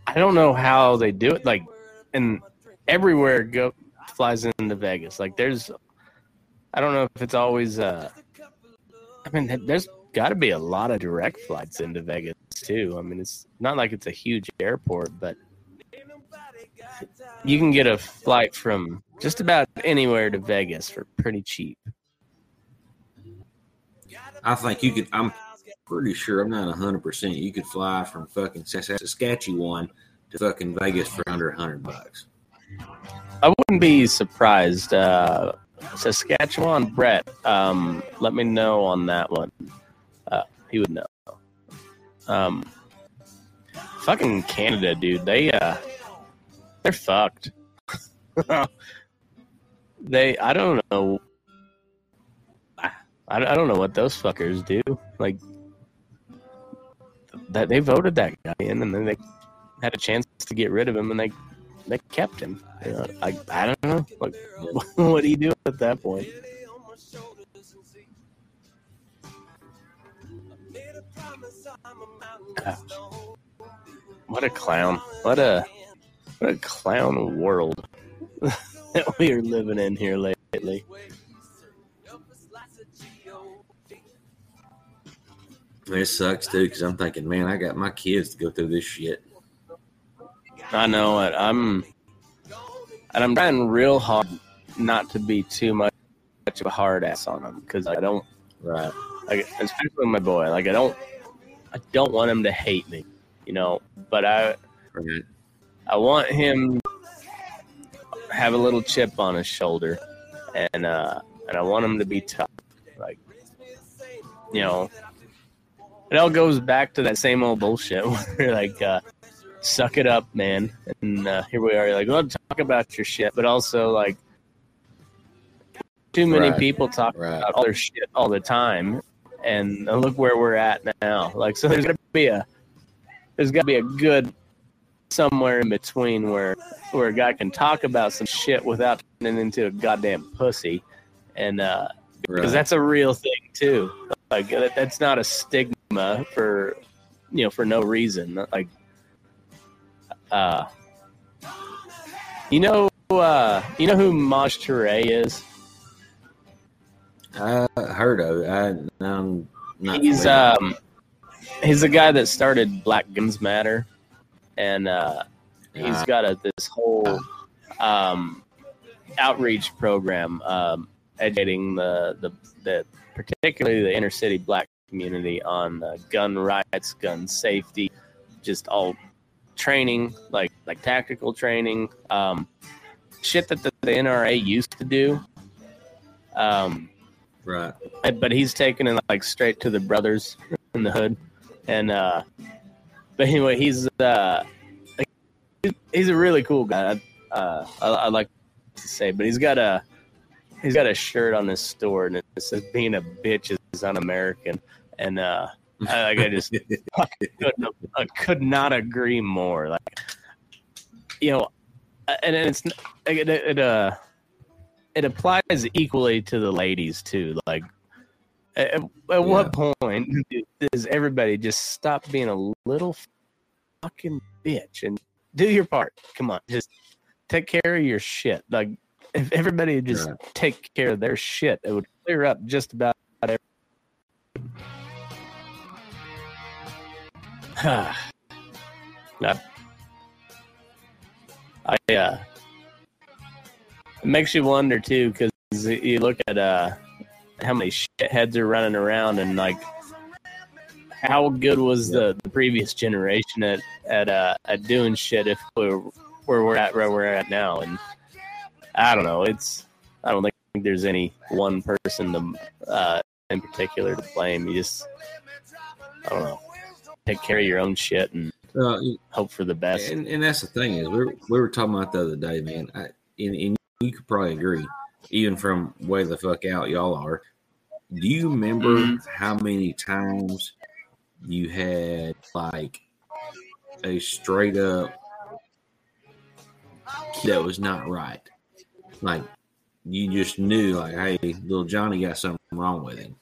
I don't know how they do it. Like, and everywhere go flies into Vegas. Like, there's, I don't know if it's always. uh I mean, there's got to be a lot of direct flights into Vegas too. I mean, it's not like it's a huge airport, but you can get a flight from just about anywhere to Vegas for pretty cheap.
I think you could. I'm pretty sure. I'm not hundred percent. You could fly from fucking Saskatchewan to fucking Vegas for under hundred bucks.
I wouldn't be surprised. Uh, Saskatchewan, Brett, um, let me know on that one. Uh, he would know. Um, fucking Canada, dude. They uh, they're fucked. they, I don't know. I, I don't know what those fuckers do. Like that, they voted that guy in, and then they had a chance to get rid of him, and they they kept him. I I don't know. Like, what do you do at that point? What a clown! What a what a clown world that we are living in here lately.
It sucks too because I'm thinking, man, I got my kids to go through this shit.
I know it. I'm, and I'm trying real hard not to be too much of a hard ass on him because I don't,
Right.
like, especially my boy. Like I don't, I don't want him to hate me, you know. But I,
Right.
I want him have a little chip on his shoulder, and uh, and I want him to be tough. Like, you know, it all goes back to that same old bullshit. Where like, uh, suck it up, man. And uh, here we are. Like, well, talk about your shit, but also like, too many
Right.
people talk
Right.
about all their shit all the time, and look where we're at now. Like, so there's gonna be a there's got to be a good somewhere in between where where a guy can talk about some shit without turning into a goddamn pussy, and uh, because
Right.
that's a real thing too. Like that, that's not a stigma for you know for no reason. Like, uh, you know, uh, you know who Maj Touré is?
I heard of it. I, I'm not
he's
familiar.
um he's the guy that started Black Guns Matter, and uh, he's
Ah.
got a this whole um, outreach program um, educating the, the the particularly the inner city black community on uh, gun rights, gun safety, just all training like like tactical training, um, shit that the, the NRA used to do. Um,
right.
but he's taken it like straight to the brothers in the hood and uh but anyway he's uh he's- he's a really cool guy uh I, I like to say but he's got a he's got a shirt on his store and it says being a bitch is un-american and uh I, like i just couldn't, I could not agree more like you know and it's it, it uh it applies equally to the ladies too. Like, at, at what point does everybody just stop being a little fucking bitch and do your part? Come on, just take care of your shit. Like, if everybody would just take care of their shit, it would clear up just about everything. I, I uh, it makes you wonder too, because you look at uh, how many shitheads are running around, and like, how good was the, the previous generation at at uh, at doing shit if we're where we're at where we're at now? And I don't know. It's I don't think there's any one person to, uh, in particular to blame. You just I don't know. Take care of your own shit and
Uh,
hope for the best.
and, and that's the thing is we were, we were talking about the other day, man. I, and, and you could probably agree, even from way the fuck out y'all are. Do you remember
Mhm.
how many times you had like a straight up that was not right? Like you just knew, like, hey, little Johnny got something wrong with him.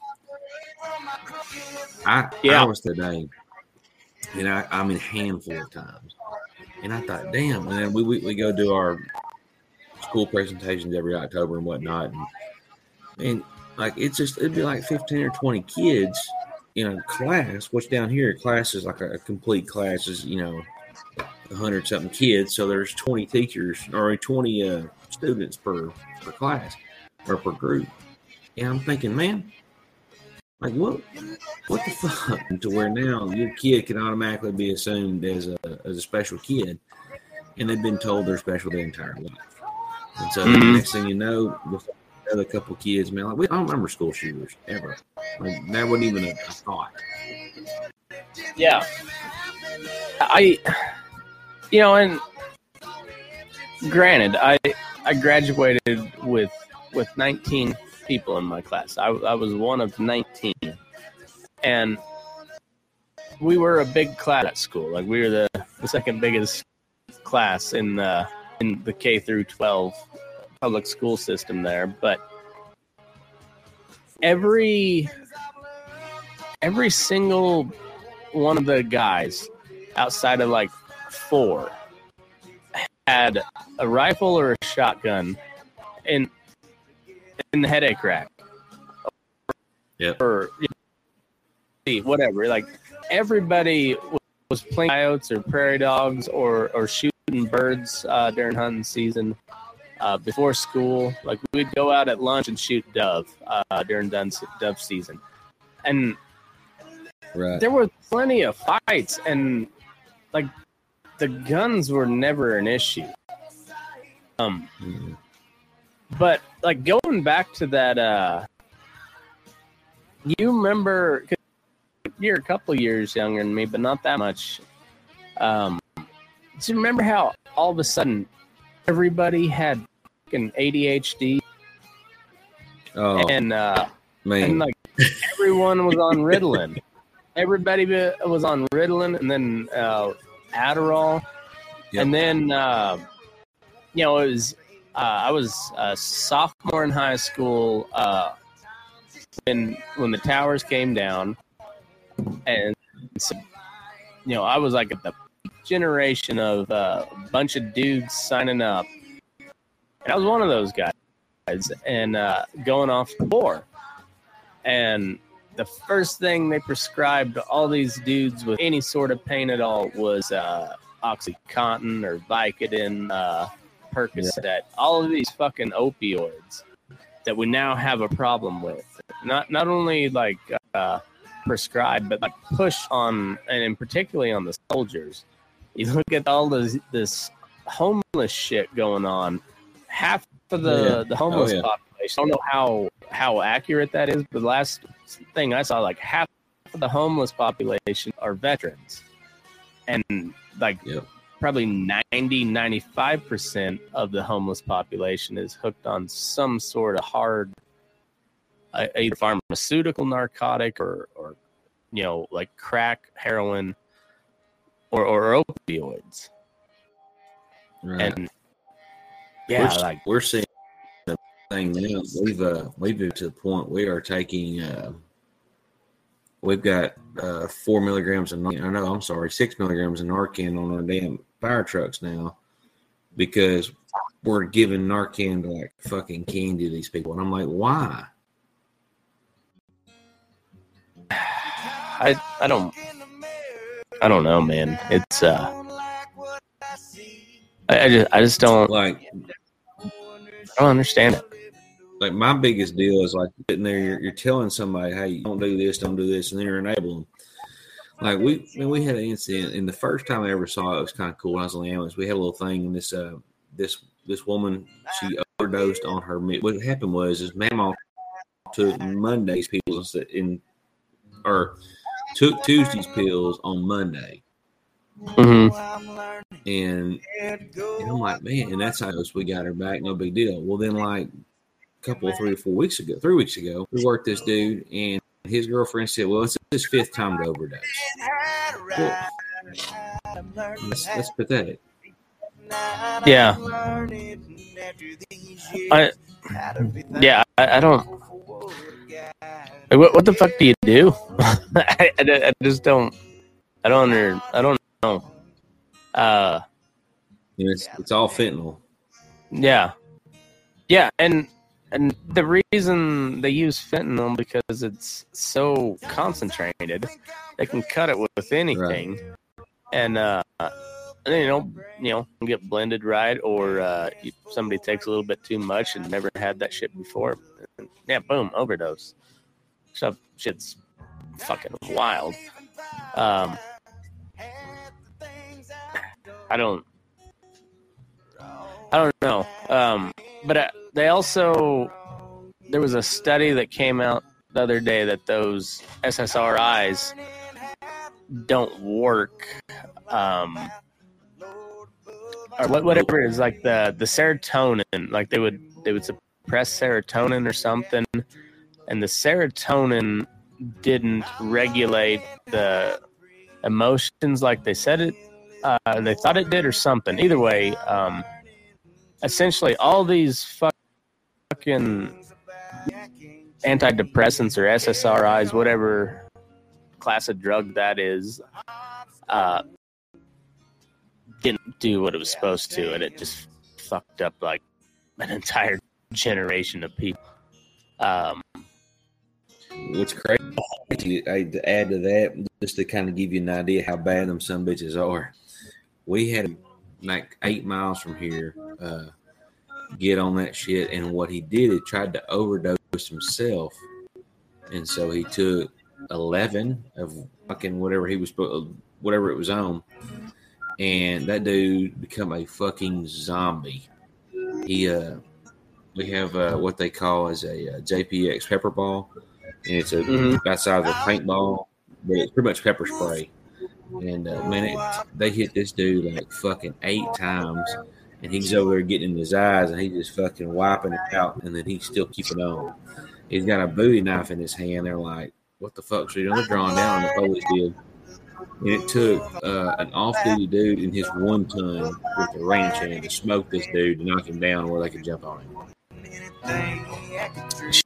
I
Yeah.
I was today, and I I mean, handful of times And I thought, damn. And then we, we, we go do our school presentations every October and whatnot. And, and like, it's just, it'd be like 15 or 20 kids in a class, which down here, class is like a, a complete class is, you know, 100 something kids. So there's 20 teachers or 20 uh, students per, per class or per group. And I'm thinking, man, like what what the fuck? To where now your kid can automatically be assumed as a as a special kid, and they've been told they're special their entire life. And so the
Mhm.
next thing you know, before the other couple kids, man, like we I don't remember school shooters ever. Like that wasn't even a, a thought.
Yeah. I, you know, and granted, I I graduated with with 19 people in my class. I, I was one of 19, and we were a big class at school. Like we were the, the second biggest class in the in the K through 12 public school system there. But every every single one of the guys outside of like four had a rifle or a shotgun in in the headache rack.
Yeah.
Or you know, whatever. Like everybody was playing coyotes or prairie dogs or or shooting birds uh, during hunting season. Uh, before school, like we'd go out at lunch and shoot dove uh, during dove dove season, and
Right.
there were plenty of fights and like the guns were never an issue um
Mhm.
But like going back to that uh you remember 'cause you're a couple years younger than me but not that much um do you remember how all of a sudden everybody had fucking adhd
Oh
and uh
man.
and like everyone was on Ritalin. Everybody was on Ritalin, and then uh, Adderall,
Yep.
and then uh, you know it was I was a sophomore in high school uh, when when the towers came down, and so, you know I was like at the generation of uh, a bunch of dudes signing up, and I was one of those guys, and uh, going off the war and the first thing they prescribed to all these dudes with any sort of pain at all was uh, OxyContin or Vicodin, Percocet, all of these fucking opioids that we now have a problem with. Not not only like uh, prescribed, but like push on, and in particularly on the soldiers. You look at all this this homeless shit going on. Half of the
Yeah.
the homeless
Oh, yeah.
population. I don't know how how accurate that is, but the last thing I saw, like half of the homeless population are veterans, and like
Yep.
Probably 90 95 percent of the homeless population is hooked on some sort of hard, uh, either pharmaceutical narcotic or or you know like crack, heroin, or or opioids,
Right.
and yeah,
we're,
like
we're seeing the thing now. We've uh, we've moved to the point we are taking. Uh, we've got uh, four milligrams of. I know. I'm sorry, six milligrams of Narcan on our damn fire trucks now, because we're giving Narcan to like fucking candy to these people, and I'm like, why?
I I don't I don't know, man. It's uh I, I just I just don't
Like,
I don't understand it.
Like my biggest deal is like sitting there, you're, you're telling somebody, "Hey, don't do this, don't do this," and then you're enabling. them. Like we, I mean, we had an incident, and the first time I ever saw it, it was kind of cool. When I was on the ambulance. We had a little thing, and this, uh, this, this woman, she overdosed on her. What happened was, is Mama took Monday's pills that in, or took Tuesday's pills on Monday,
hmm
and and I'm like, man, and that's how we got her back. No big deal. Well, then, like a couple of three or four weeks ago, three weeks ago, we worked this dude, and his girlfriend said, "Well, it's his fifth time to overdose." Well, that's, that's pathetic.
Yeah. I yeah, I, I don't like, what what the fuck do you do? I, I, I just don't I don't under I don't know. Uh
And it's, it's all fentanyl.
Yeah, yeah, and and the reason they use fentanyl because it's so concentrated, they can cut it with anything, and uh, you know, you know, get blended right, or uh, somebody takes a little bit too much and never had that shit before, and, yeah, boom, overdose. So shit's fucking wild. Um, I don't, I don't know. Um, but uh, they also there was a study that came out the other day that those SSRIs don't work. Um, or what, whatever it is like the the serotonin, like they would they would suppress serotonin or something, and the serotonin didn't regulate the emotions like they said it uh, they thought it did or something. Either way, um, essentially all these fuck- fucking antidepressants or SSRIs, whatever class of drug that is, uh, didn't do what it was supposed to, and it just fucked up like an entire generation of people. Um,
What's crazy, I, to add to that, just to kind of give you an idea how bad them some bitches are. We had like eight miles from here uh, get on that shit, and what he did, he tried to overdose himself, and so he took eleven of fucking whatever he was, spo- whatever it was on, and that dude become a fucking zombie. He uh, we have uh, what they call as a uh, JPX pepper ball, and it's a
Mhm.
that size of a paintball, but it's pretty much pepper spray. And uh, man, it, they hit this dude like fucking eight times, and he's over there getting in his eyes, and he's just fucking wiping it out, and then he's still keeping on. He's got a Bowie knife in his hand. They're like, "What the fuck?" So you know they're drawing down. The police did, and it took uh, an off-duty dude in his one ton with a ranch hand to smoke this dude to knock him down where they could jump on him.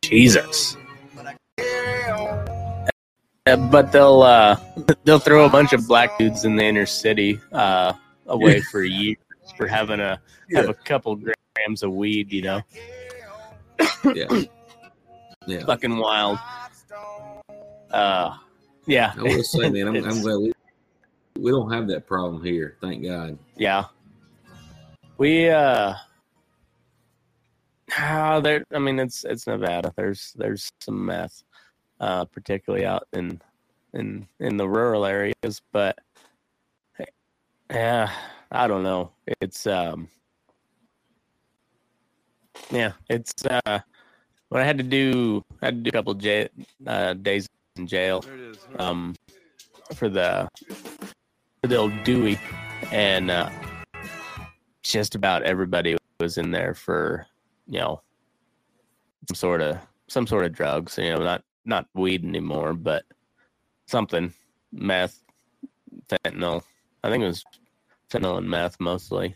Jesus. But they'll uh, they'll throw a bunch of black dudes in the inner city uh, away for years for having a have a couple grams of weed. You know,
Yeah, yeah.
fucking wild. Uh, yeah,
I will say, man, I'm, I'm glad we, we don't have that problem here. Thank God.
yeah. We uh, ah, there. I mean, it's it's Nevada. There's there's some meth, uh, particularly out in in in the rural areas, but yeah, I don't know. It's um, yeah, it's uh, what I had to do. I had to do a couple j uh, days in jail um, for the for the old Dewey, and uh, just about everybody was in there for you know some sort of some sort of drugs. You know, not not weed anymore, but something meth, fentanyl. I think it was fentanyl and meth mostly.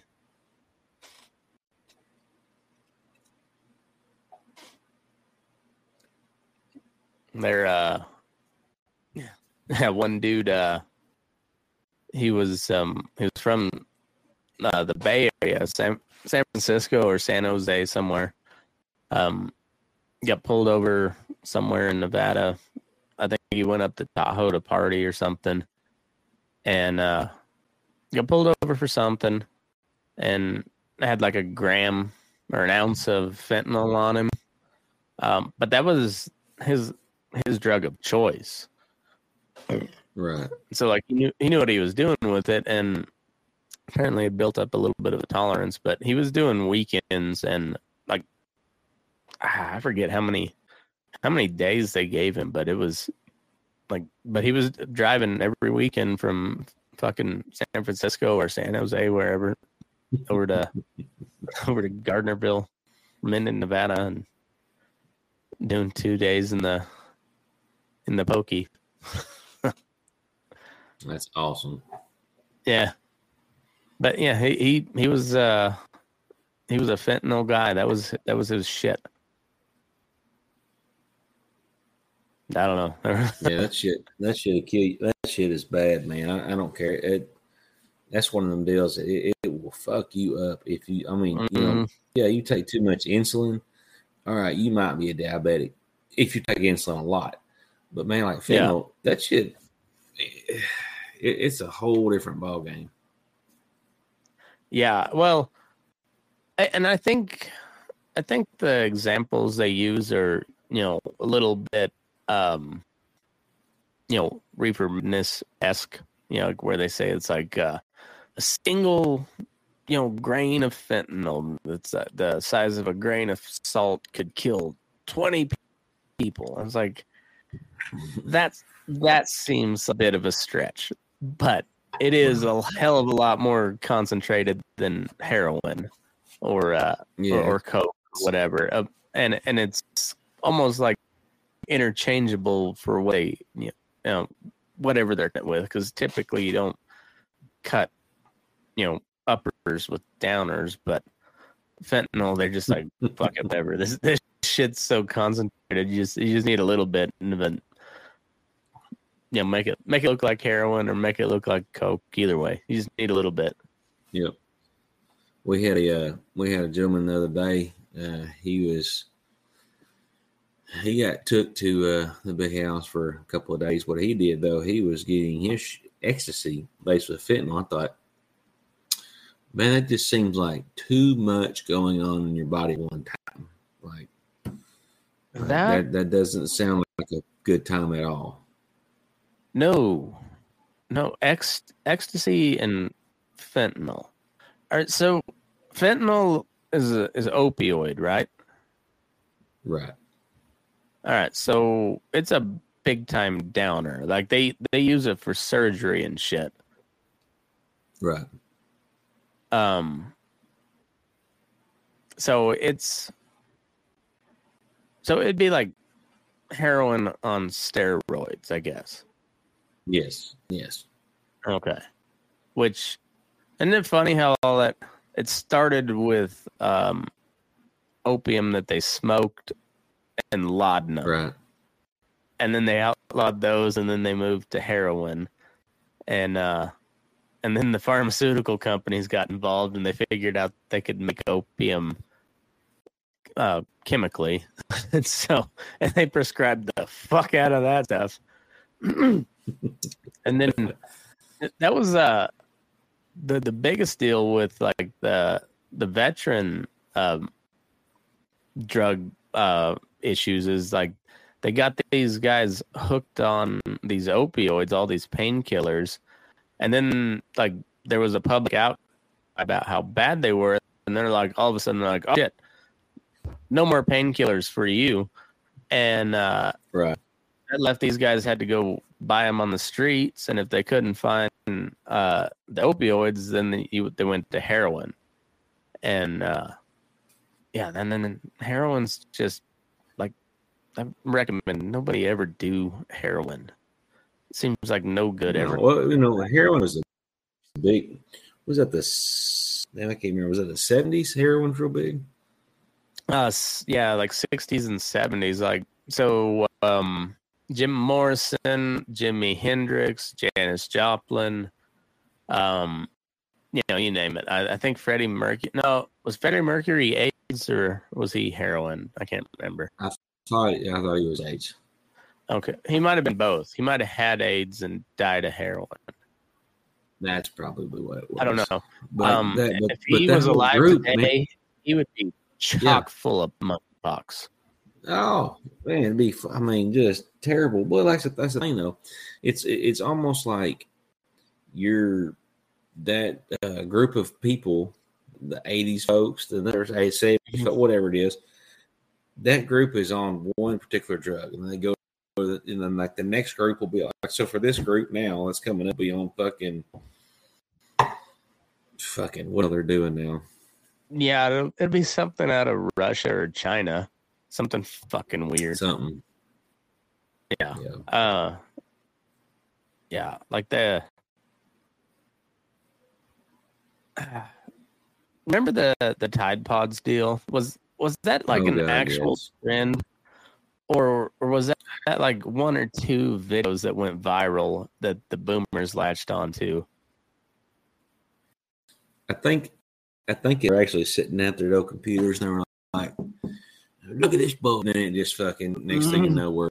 They're uh yeah, one dude uh he was um he was from uh, the Bay Area, San San Francisco or San Jose somewhere. Um got pulled over somewhere in Nevada. I think he went up to Tahoe to party or something. And uh got pulled over for something and had like a gram or an ounce of fentanyl on him. Um, but that was his his drug of choice.
Right.
So like he knew he knew what he was doing with it, and apparently had built up a little bit of a tolerance. But he was doing weekends and like ah, I forget how many how many days they gave him, but it was like but he was driving every weekend from fucking San Francisco or San Jose wherever over to over to Gardnerville, Minden, Nevada, and doing two days in the in the pokey.
That's awesome.
Yeah. But yeah, he, he he was uh he was a fentanyl guy. That was that was his shit. I don't know.
Yeah, that shit. That shit kill you. That shit is bad, man. I, I don't care. It. that's one of them deals. It, it will fuck you up if you. I mean, you know,
Mhm.
yeah, you take too much insulin. All right, you might be a diabetic if you take insulin a lot. But man, like
Yeah.
that shit, it, it's a whole different ball game.
Yeah, well, and I think I think the examples they use are you know a little bit um you know reefer esque you know where they say it's like uh, a single you know grain of fentanyl that's uh, the size of a grain of salt could kill 20 people. I was like that's that seems a bit of a stretch but it is a hell of a lot more concentrated than heroin or uh
Yeah,
or, or coke or whatever uh, and and it's almost like interchangeable for way you know whatever they're cut with because typically you don't cut you know uppers with downers but fentanyl they're just like fuck it whatever this this shit's so concentrated you just you just need a little bit of it you know make it make it look like heroin or make it look like coke either way you just need a little bit
Yep. We had a uh, we had a gentleman the other day. Uh, he was he got took to uh, the big house for a couple of days. What he did though, he was getting his sh- ecstasy based with fentanyl. I thought, man, that just seems like too much going on in your body one time. Like
That-
that that doesn't sound like a good time at all.
No, no, ex, ecstasy and fentanyl. All right, so fentanyl is a, is opioid, right?
Right.
All right, so it's a big time downer. Like they they use it for surgery and shit.
Right.
Um, so it's so it'd be like heroin on steroids, I guess.
Yes. Yes.
Okay. Which isn't it funny how all that it started with um opium that they smoked and laudanum.
Right.
And then they outlawed those and then they moved to heroin. And uh and then the pharmaceutical companies got involved and they figured out they could make opium uh chemically. and so and they prescribed the fuck out of that stuff. and then that was uh the the biggest deal with like the the veteran um drug uh issues is like they got these guys hooked on these opioids all these painkillers and then like there was a public out about how bad they were and they're like all of a sudden like oh shit. No more painkillers for you. And uh
Right.
that left these guys had to go buy them on the streets, and if they couldn't find uh, the opioids, then they, they went to heroin, and uh, yeah, then then heroin's just I recommend nobody ever do heroin. It seems like no good
No,
ever.
well, you know, heroin was a big. Was that the? Now I can't remember. Was that the seventies? Heroin real big.
Uh, yeah, like sixties and seventies. Like so, um, Jim Morrison, Jimi Hendrix, Janis Joplin, um, you know, you name it. I, I think Freddie Mercury. No, was Freddie Mercury AIDS or was he heroin? I can't remember.
Thought, yeah, I thought he was AIDS.
Okay, he might have been both. He might have had AIDS and died of heroin.
That's probably what it was.
I don't know.
But
um,
that- but-
if he was alive
group,
today,
man-
he would be chock
Yeah.
full of monkeypox.
Oh man, it'd be. I mean, just terrible. Well, that's that's the thing though. It's it's almost like you're that uh, group of people, the '80s folks, the there's a '70s,
Mhm.
whatever it is. That group is on one particular drug, and they go. And then, like the next group will be like, so for this group now, that's coming up, be on fucking, fucking what are they doing now?
Yeah, it'll, it'll be something out of Russia or China. Something fucking weird.
Something,
yeah.
yeah.
Uh Yeah, like the Remember the the Tide Pods deal? Was was that like
Oh,
an
God,
actual
yes.
trend or or was that, that like one or two videos that went viral that the boomers latched onto?
I think I think they're actually sitting at their old computers and they were like, "Look at this boat," and it just fucking next thing you
Mhm.
know, we're,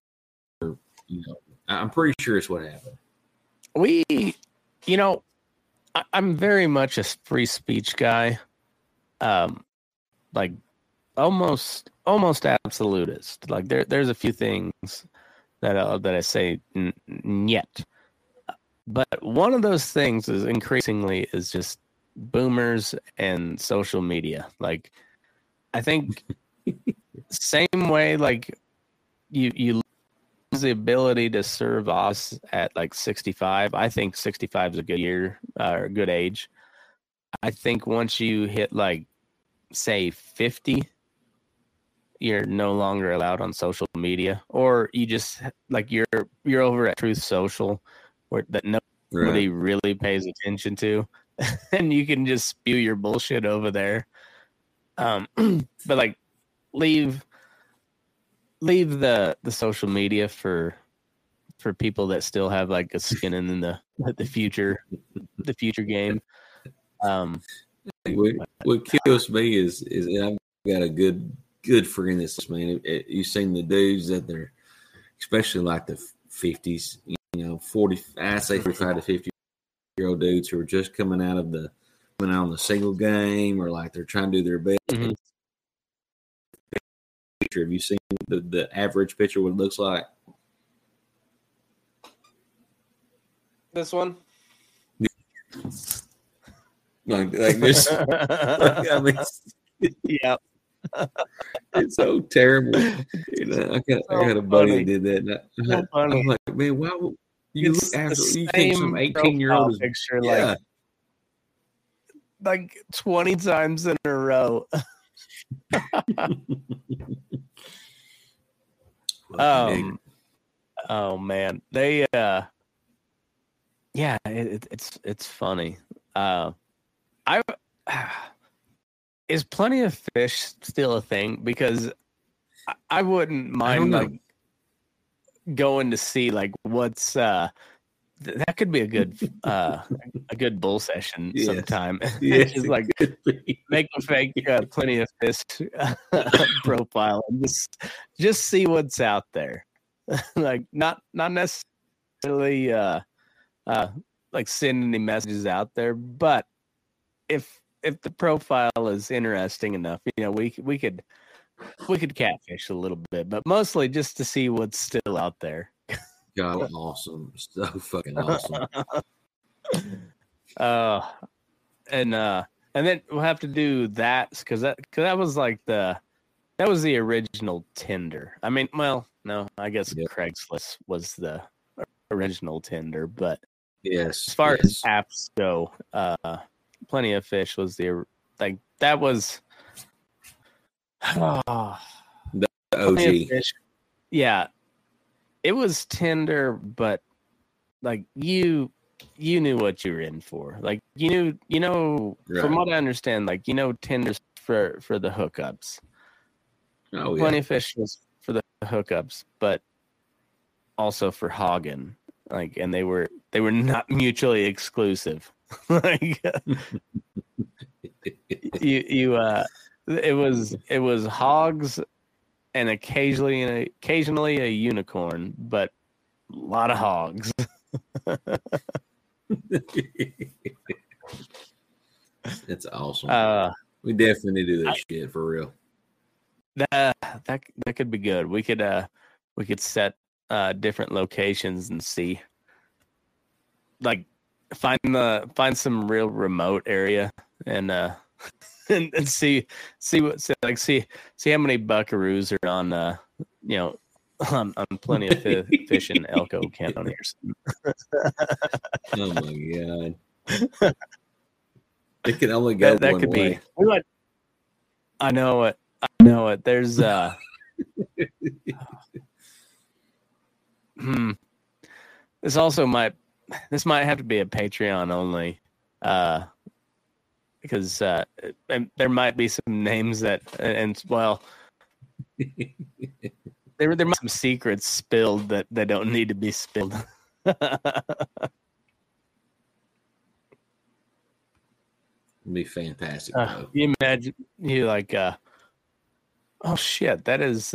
we're, you know, I'm pretty sure it's what happened.
we you know I, i'm very much a free speech guy um like almost almost absolutist. Like there there's a few things that uh, that i say n- n- yet. But one of those things is increasingly is just boomers and social media. Like i think same way like you you lose the ability to serve us at like 65 i think 65 is a good year uh, or a good age. I think once you hit like say 50 you're no longer allowed on social media or you just like you're you're over at truth social where that nobody really pays attention to and you can just spew your bullshit over there. Um but like leave leave the the social media for for people that still have like a skin in the the future the future game. Um
What, what kills me is is I've got a good good friend that's man. It, it, you've seen the dudes that they're especially like the fifties, you know, forty. I say forty-five to fifty year old dudes who are just coming out of the coming out on the single game or like they're trying to do their best.
Mhm.
Picture. Have you seen the, the average picture? What it looks like?
this one
Like like this. I mean,
yeah
it's so terrible. You know, I got, I got a buddy that did that. I,
So funny.
I'm like, man, why would you
It's
look after you think some 18 year old
picture
yeah.
like like 20 times in a row um oh man they uh yeah it, it, it's it's funny uh i is plenty of fish still a thing because i, I wouldn't mind
know.
like going to see like what's uh th- that could be a good uh a good bull session
Yes.
sometime
yeah,
just like make a fake uh, plenty of fish profile and just just see what's out there like not not necessarily uh uh like send any messages out there but if if the profile is interesting enough you know we we could we could catfish a little bit but mostly just to see what's still out there
God, awesome, so fucking awesome.
uh and uh and then we'll have to do that because that because that was like the that was the original tinder i mean well no i guess craigslist was the original tinder but
Yes,
as far
yes.
as apps go uh plenty of fish was the like that was Oh, the
OG.
Fish. Yeah, it was Tinder, but like you, you knew what you were in for. Like you knew, you know, from what I understand, like you know, Tinder's for for the hookups.
Oh yeah,
Plenty of Fish was for the hookups, but also for Hagen. Like, and they were they were not mutually exclusive. like you you uh it was it was hogs and occasionally occasionally a unicorn but a lot of hogs
That's awesome.
uh
we definitely do this shit for real.
that that that could be good we could uh we could set uh different locations and see like find the find some real remote area and uh and, and see see what see, like see see how many buckaroos are on uh you know on, on plenty of fi- fish in Elko County or.
Oh my god, it can only go
That, that
one
could
way.
be. we might- I know it. I know it. There's uh. hmm. This also might. This might have to be a Patreon only, uh, because uh, there might be some names that and well, there there might be some secrets spilled that that don't need to be spilled.
It'd be fantastic.
Uh, you imagine you like, uh, oh shit, that is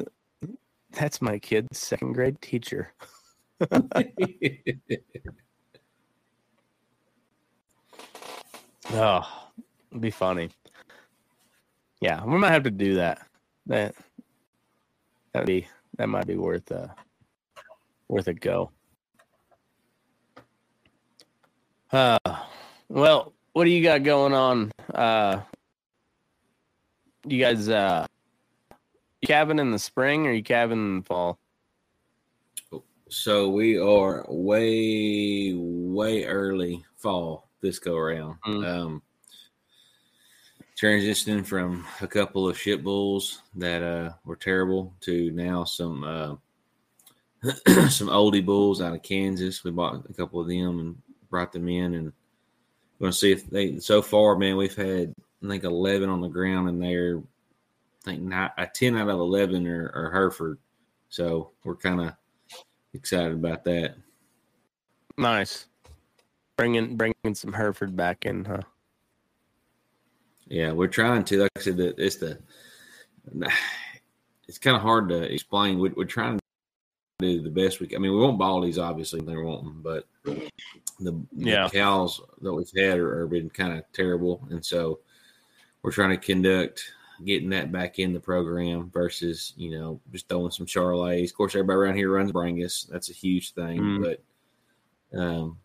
that's my kid's second grade teacher. Oh, it'd be funny. Yeah, we might have to do that. That that'd be that might be worth uh worth a go. Uh well, what do you got going on? Uh you guys uh you calving in the spring or you calving in the fall?
so we are way, way early fall this go around.
Mm.
Um, transitioning from a couple of shit bulls that uh, were terrible to now some uh, some oldie bulls out of Kansas. We bought a couple of them and brought them in, and we're gonna see if they. So far, man, we've had I think eleven on the ground, and they're I think not a ten out of eleven are, are Hereford. So we're kind of excited about that.
Nice. Bringing bringing some Hereford back in, huh?
Yeah, we're trying to. Like I said, it's the. It's kind of hard to explain. We're, we're trying to do the best we. can. I mean, we want baldies, obviously. They want them, but the, the
Yeah.
cows that we've had are, are been kind of terrible, and so we're trying to conduct getting that back in the program versus you know just throwing some Charolais. Of course, everybody around here runs Brangus. That's a huge thing,
Mm.
but um,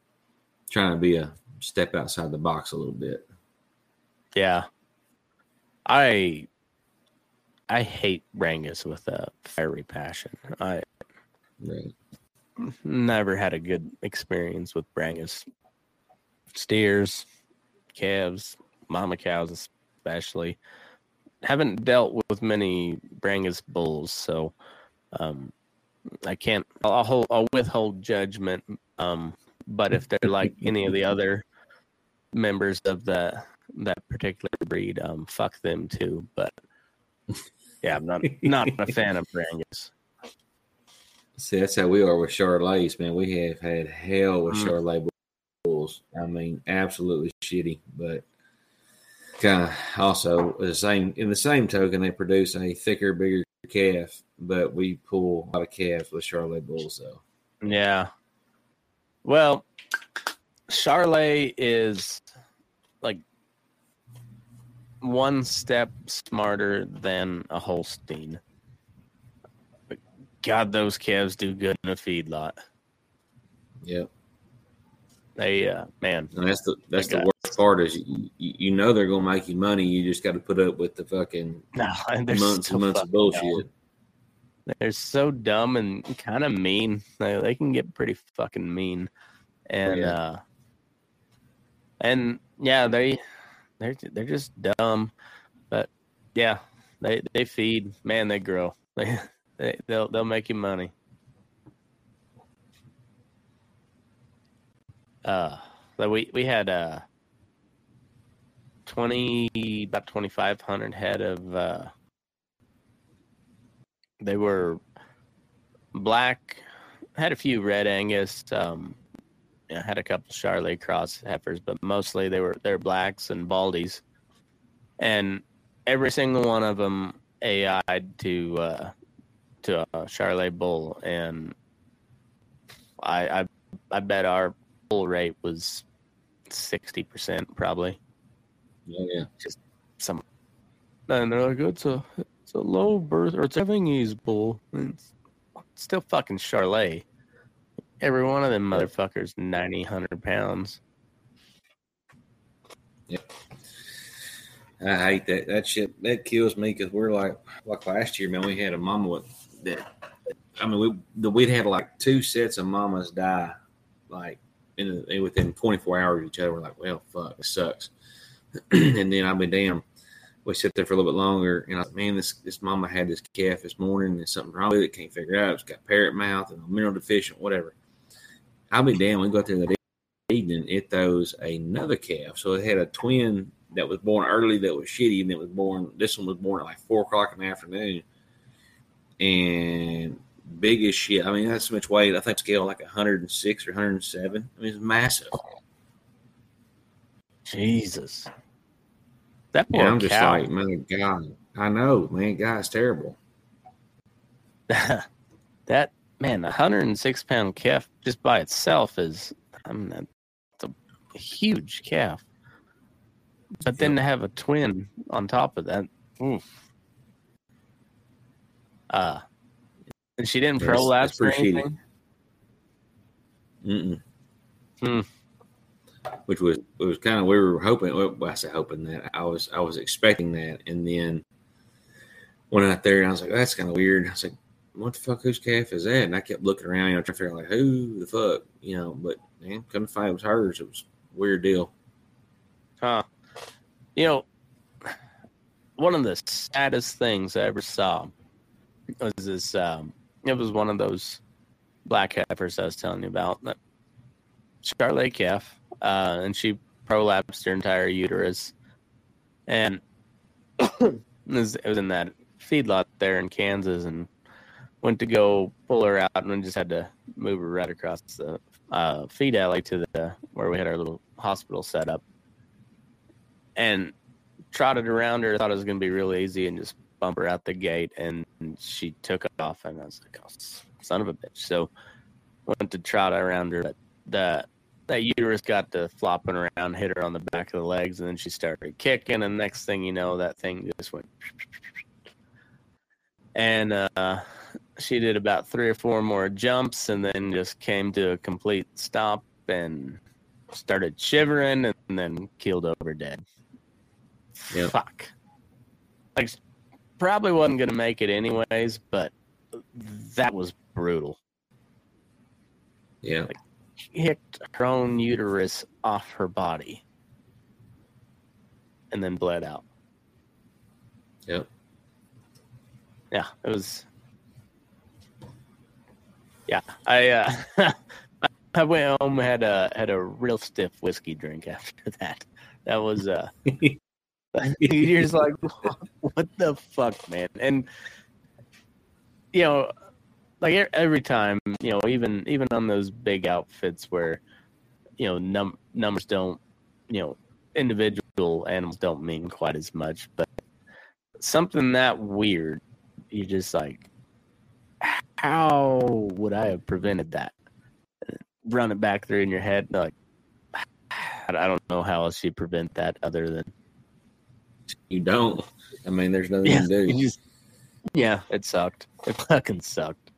trying to be a step outside the box a little bit.
Yeah. I I hate Brangus with a fiery passion. I
Right.
never had a good experience with Brangus. Steers, calves, mama cows especially. Haven't dealt with many Brangus bulls, so um, I can't. I'll, I'll, hold, I'll withhold judgment. Um, but if they're like any of the other members of the that particular breed, um, fuck them too. But yeah, I'm not not a fan of Brangus.
See, that's how we are with Charolais, man. We have had hell with
Mm.
Bulls. I mean, absolutely shitty, but kind of also the same. In the same token, they produce a thicker, bigger calf, but we pull a lot of calves with Charolais bulls, though.
Yeah. Well, Charolais is like one step smarter than a Holstein. But God, those calves do good in a feedlot.
Yep,
They, uh, man,
and that's the that's the worst part is you, you you know they're gonna make you money. You just got to put up with the fucking
no,
months and months of bullshit.
dumb. They're so dumb and kind of mean. They, they can get pretty fucking mean, and
yeah.
uh, and yeah, they they're they're just dumb, but yeah, they they feed. Man, they grow. They, they they'll they'll make you money. Uh, but we we had uh twenty about twenty five hundred head of uh they were black had a few red angus um yeah, had a couple Charolais cross heifers but mostly they were they're blacks and baldies and every single one of them ai'd to uh to a Charolais bull and i i i bet our bull rate was 60% probably
Yeah, yeah.
Just some and they're like it's a it's a low birth or it's a Havingese bull. It's, still fucking Charolais. Every one of them motherfuckers 90, 100 pounds.
I hate that. That shit that kills me because we're like like last year, man. We had a mama with that. I mean, we the, we'd had like two sets of mamas die, like in, in within 24 hours of each other. We're like, well, fuck, it sucks. and then I'll be damn, we sit there for a little bit longer, and I was, man, this this mama had this calf this morning, and something wrong with it. Can't figure it out. It's got parrot mouth and mineral deficient, whatever. I'll be damn. We go out there that evening, it throws another calf. So it had a twin that was born early that was shitty, and it was born. This one was born at like four o'clock in the afternoon, and big as shit. I mean, that's so much weight. I think scale like 106 or 107. I mean, it's massive.
Jesus. That poor
Yeah, I'm just
cow.
like, man, God, I know, man, God's terrible.
that man, a 106 pound calf just by itself is, I mean, that's a huge calf. But then to have a twin on top of that, oof. Uh, and she didn't prolapse or anything.
Mm-mm.
Hmm.
Which was it was kind of we were hoping. Well, I hoping that I was I was expecting that, and then went out there and I was like, that's kind of weird. I was like, what the fuck? Whose calf is that? And I kept looking around, you know, trying to figure out like who the fuck, you know. But man, come to find it was hers. It was weird deal.
Huh. You know, one of the saddest things I ever saw was this. Um, it was one of those black heifers I was telling you about. That Charolais calf, uh, and she prolapsed her entire uterus, and it was, in that feedlot there in Kansas, and went to go pull her out, and just had to move her right across the uh, feed alley to the where we had our little hospital set up and trotted around her. Thought it was going to be real easy and just bump her out the gate. And she took off. And I was like, oh, son of a bitch. So went to trot around her. But the that uterus got to flopping around, hit her on the back of the legs, and then she started kicking. And next thing you know, that thing just went. And uh, she did about three or four more jumps, and then just came to a complete stop and started shivering, and then keeled over dead.
Yep.
Fuck. Like, probably wasn't gonna make it anyways, but that was brutal.
Yeah,
Kicked her own uterus off her body, and then bled out.
yep.
Yeah, it was. Yeah, I uh, I went home had a had a real stiff whiskey drink after that. That was uh, you're just like, what the fuck, man? And you know, like every time, you know, even even on those big outfits where you know num- numbers don't, you know, individual animals don't mean quite as much, but something that weird, you just like, how would I have prevented that? Run it back through in your head, like, I don't know how else you prevent that other than
You don't. I mean, there's nothing
yeah,
to do.
you just- yeah, it sucked. It fucking sucked.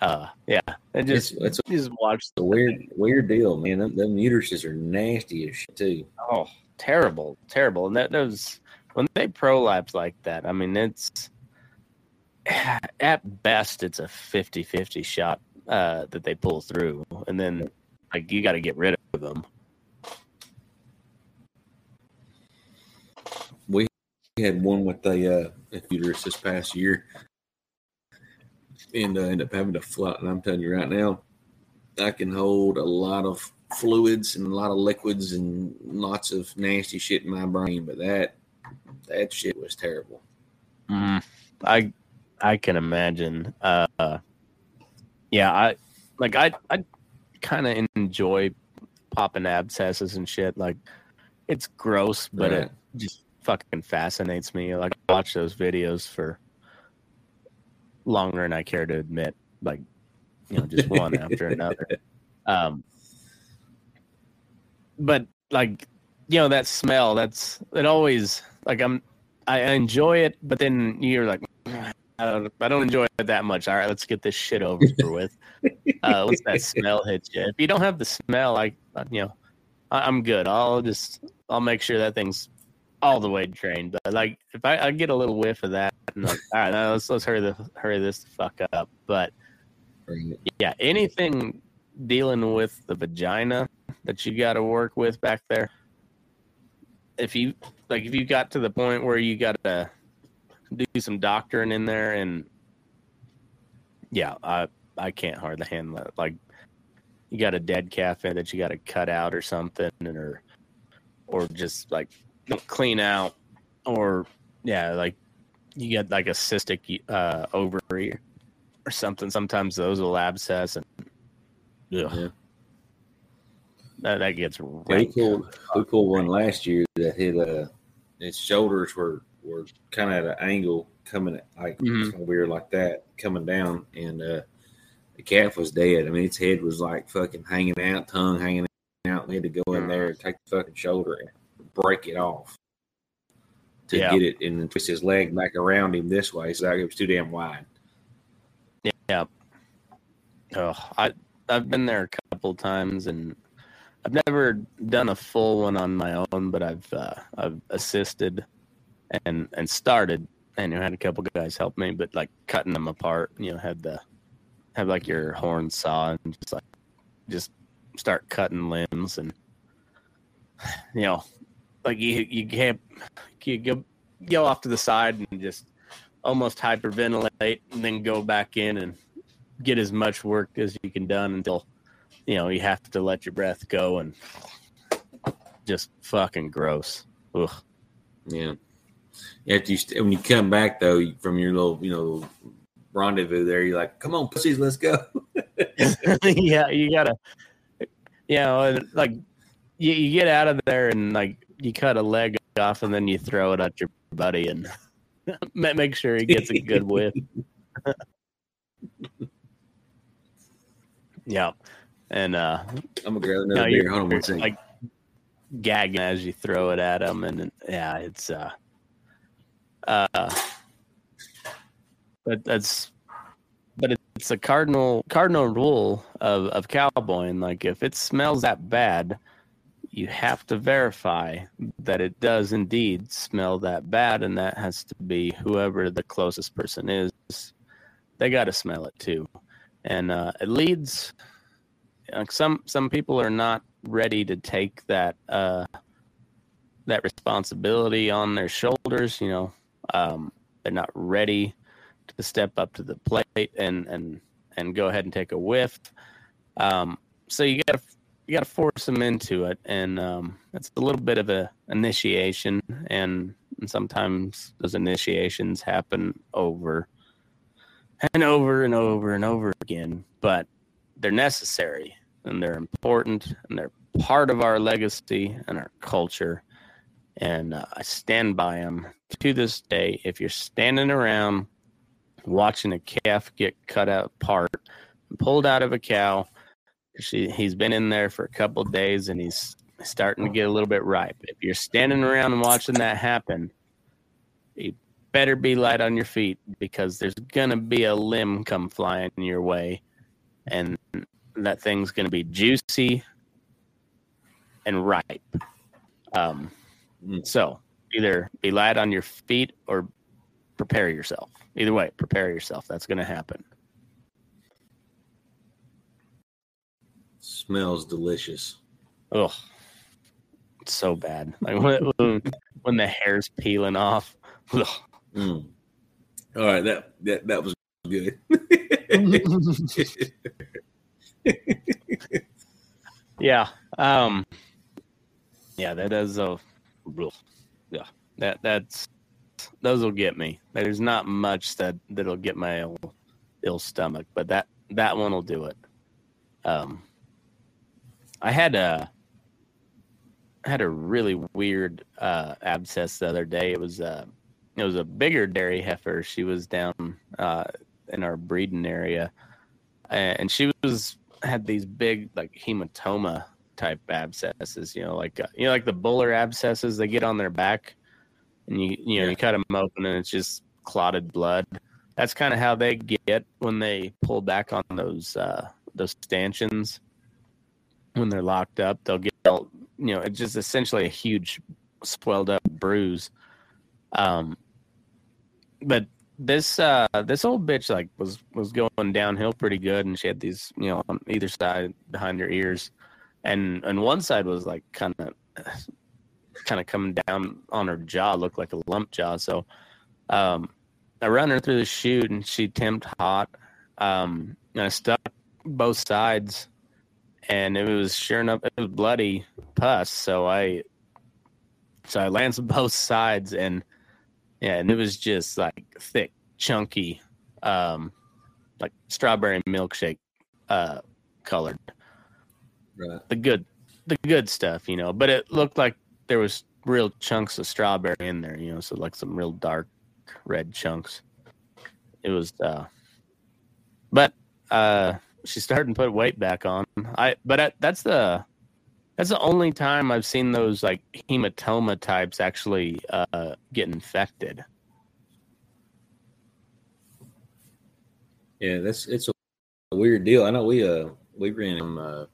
Uh, yeah, and just
it's
just watch
the weird, weird deal, man. Them, them uteruses are nasty as shit too.
Oh, terrible, terrible. And that those when they prolapse like that, I mean, it's at best it's a 50-50 shot uh, that they pull through, and then like you got to get rid of them.
We had one with a uh, a uterus this past year, and uh, ended up having to float. And I'm telling you right now, I can hold a lot of fluids and a lot of liquids and lots of nasty shit in my brain, but that that shit was terrible.
Mm, I I can imagine. Uh, yeah, I like I I kind of enjoy popping abscesses and shit. Like it's gross, but
Right.
it just fucking fascinates me. Like I watch those videos for longer than I care to admit. Like you know, just one after another. Um, but like you know that smell. That's it. Always like I'm. I enjoy it, but then you're like, I don't, I don't enjoy it that much. All right, let's get this shit over with. Uh, once that smell hits you, if you don't have the smell, like you know, I, I'm good. I'll just I'll make sure that thing's all the way drained. But like if I, I get a little whiff of that, I'm like, all right, now let's let's hurry the hurry this the fuck up. But yeah, anything dealing with the vagina that you got to work with back there. If you like, if you got to the point where you got to do some doctoring in there, and yeah, I I can't hardly handle it. Like, you got a dead calf in that you got to cut out or something, or or just like clean out, or yeah, like you get like a cystic uh, ovary or something. Sometimes those will abscess and ugh,
Yeah.
that, that gets
We pulled we pulled one last year that hit uh its shoulders were were kind of at an angle coming at, like
Mhm.
kinda weird like that coming down, and uh, the calf was dead. I mean, its head was like fucking hanging out, tongue hanging out. We had to go in there and take the fucking shoulder and break it off to
Yeah.
get it and twist his leg back around him this way, so it was too damn wide.
Yeah. Oh, I I've been there a couple times and I've never done a full one on my own, but I've uh, I've assisted and and started and you had a couple guys help me, but like cutting them apart, you know, had the have like your horn saw and just like just start cutting limbs and you know, like you you can't you go go off to the side and just almost hyperventilate and then go back in and get as much work as you can done until you know you have to let your breath go and just fucking gross. Ugh.
Yeah. After you st- when you come back though from your little you know rendezvous there, you're like, "Come on, pussies, let's go."
yeah, you gotta, you know, like you, you get out of there and like you cut a leg off and then you throw it at your buddy and make sure he gets a good whiff. yeah, and uh,
I'm gonna grab
No,
another
you're-
beer. Hold on one
you're. Like gagging as you throw it at him, and yeah, it's uh, uh, but that's, but it's a cardinal cardinal rule of of cowboying. Like if it smells that bad, you have to verify that it does indeed smell that bad, and that has to be whoever the closest person is. They got to smell it too, and uh, it leads like some some people are not ready to take that uh that responsibility on their shoulders you know. Um they're not ready to step up to the plate and and and go ahead and take a whiff. Um so you gotta you gotta force them into it and um it's a little bit of a initiation and, and sometimes those initiations happen over and over and over and over again but they're necessary and they're important and they're part of our legacy and our culture. And uh, I stand by them to this day. If you're standing around watching a calf get cut apart and pulled out of a cow, she, he's been in there for a couple of days and he's starting to get a little bit ripe. If you're standing around and watching that happen, you better be light on your feet because there's going to be a limb come flying your way. And that thing's going to be juicy and ripe. Um,
Mm.
so either be light on your feet or prepare yourself. Either way, prepare yourself. That's going to happen.
Smells delicious.
Ugh, it's so bad. Like when, when, when the hair's peeling off.
Mm. All right, that that that was good.
yeah. Um. Yeah, that is a. Yeah, that that's those will get me. There's not much that that'll get my ill, ill stomach, but that that one will do it. Um. I had a I had a really weird uh, abscess the other day. It was uh, it was a bigger dairy heifer. She was down uh, in our breeding area, and she was had these big like hematoma type abscesses. You know, like uh, you know, like the buller abscesses they get on their back, and you you know
Yeah.
you cut them open and it's just clotted blood. That's kind of how they get when they pull back on those uh, those stanchions when they're locked up. They'll get you know it's just essentially a huge swelled up bruise. Um, but this uh this old bitch like was was going downhill pretty good and she had these you know on either side behind her ears and and one side was like kind of kind of coming down on her jaw looked like a lump jaw so um i run her through the chute and she temped hot um and i stuck both sides and it was sure enough it was bloody pus so i so i lanced both sides and yeah, and it was just like thick, chunky, um, like strawberry milkshake uh colored.
right.
The good the good stuff, you know. But it looked like there was real chunks of strawberry in there, you know, so like some real dark red chunks. It was uh but uh she's starting to put weight back on. I but I, that's the that's the only time I've seen those like hematoma types actually uh get infected.
Yeah, that's it's a, weird deal. I know we uh we ran them. Uh,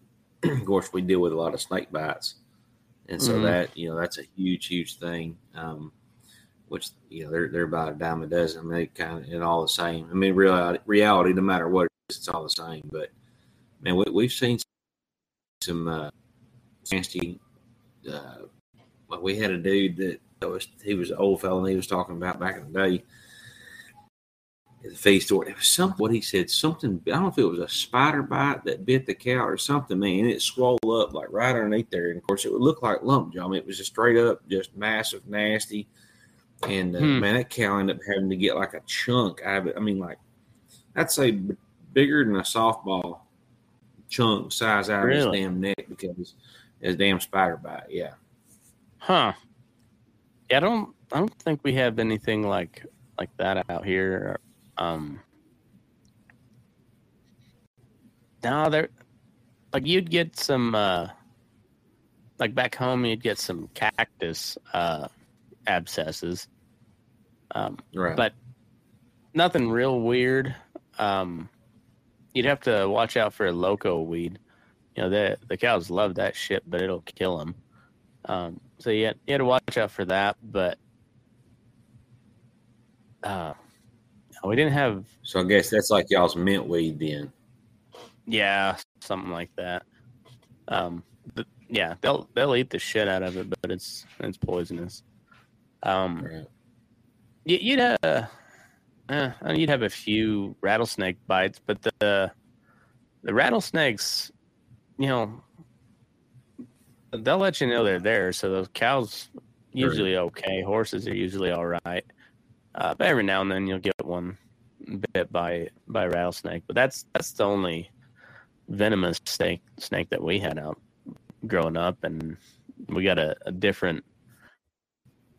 of course, we deal with a lot of snake bites, and so
Mhm.
that you know that's a huge, huge thing. Um, which you know they're they're about a dime a dozen. They kind of and all the same. I mean, reality, reality, no matter what, it it's all the same. But man, we, we've seen some uh, nasty. Uh, well, we had a dude that, that was he was an old fellow, and he was talking about back in the day at the feed store. It was some what he said something. I don't know if it was a spider bite that bit the cow or something. Man, it swelled up like right underneath there. And of course, it would look like lump jaw. I mean, it was just straight up, just massive, nasty. And uh,
Hmm.
man, that cow ended up having to get like a chunk out of it. I mean, like I'd say bigger than a softball chunk size out of his damn neck because his damn spider bite. Yeah.
Huh. Yeah, I don't I don't think we have anything like like that out here. Um No, there like you'd get some uh like back home you'd get some cactus uh abscesses. Um
Right.
but nothing real weird. Um, you'd have to watch out for a loco weed. You know, the the cows love that shit, but it'll kill them. Um, so you had, you had to watch out for that. But uh, we didn't have,
so I guess that's like y'all's mint weed then.
yeah, something like that. Um, but yeah, they'll they'll eat the shit out of it, but it's it's poisonous. Um,
Right.
You- You'd have, uh, you'd have a few rattlesnake bites, but the the rattlesnakes, you know, they'll let you know they're there. So those cows usually okay. Horses are usually all right. Uh, but every now and then you'll get one bit by by a rattlesnake. But that's that's the only venomous snake snake that we had out growing up, and we got a, a different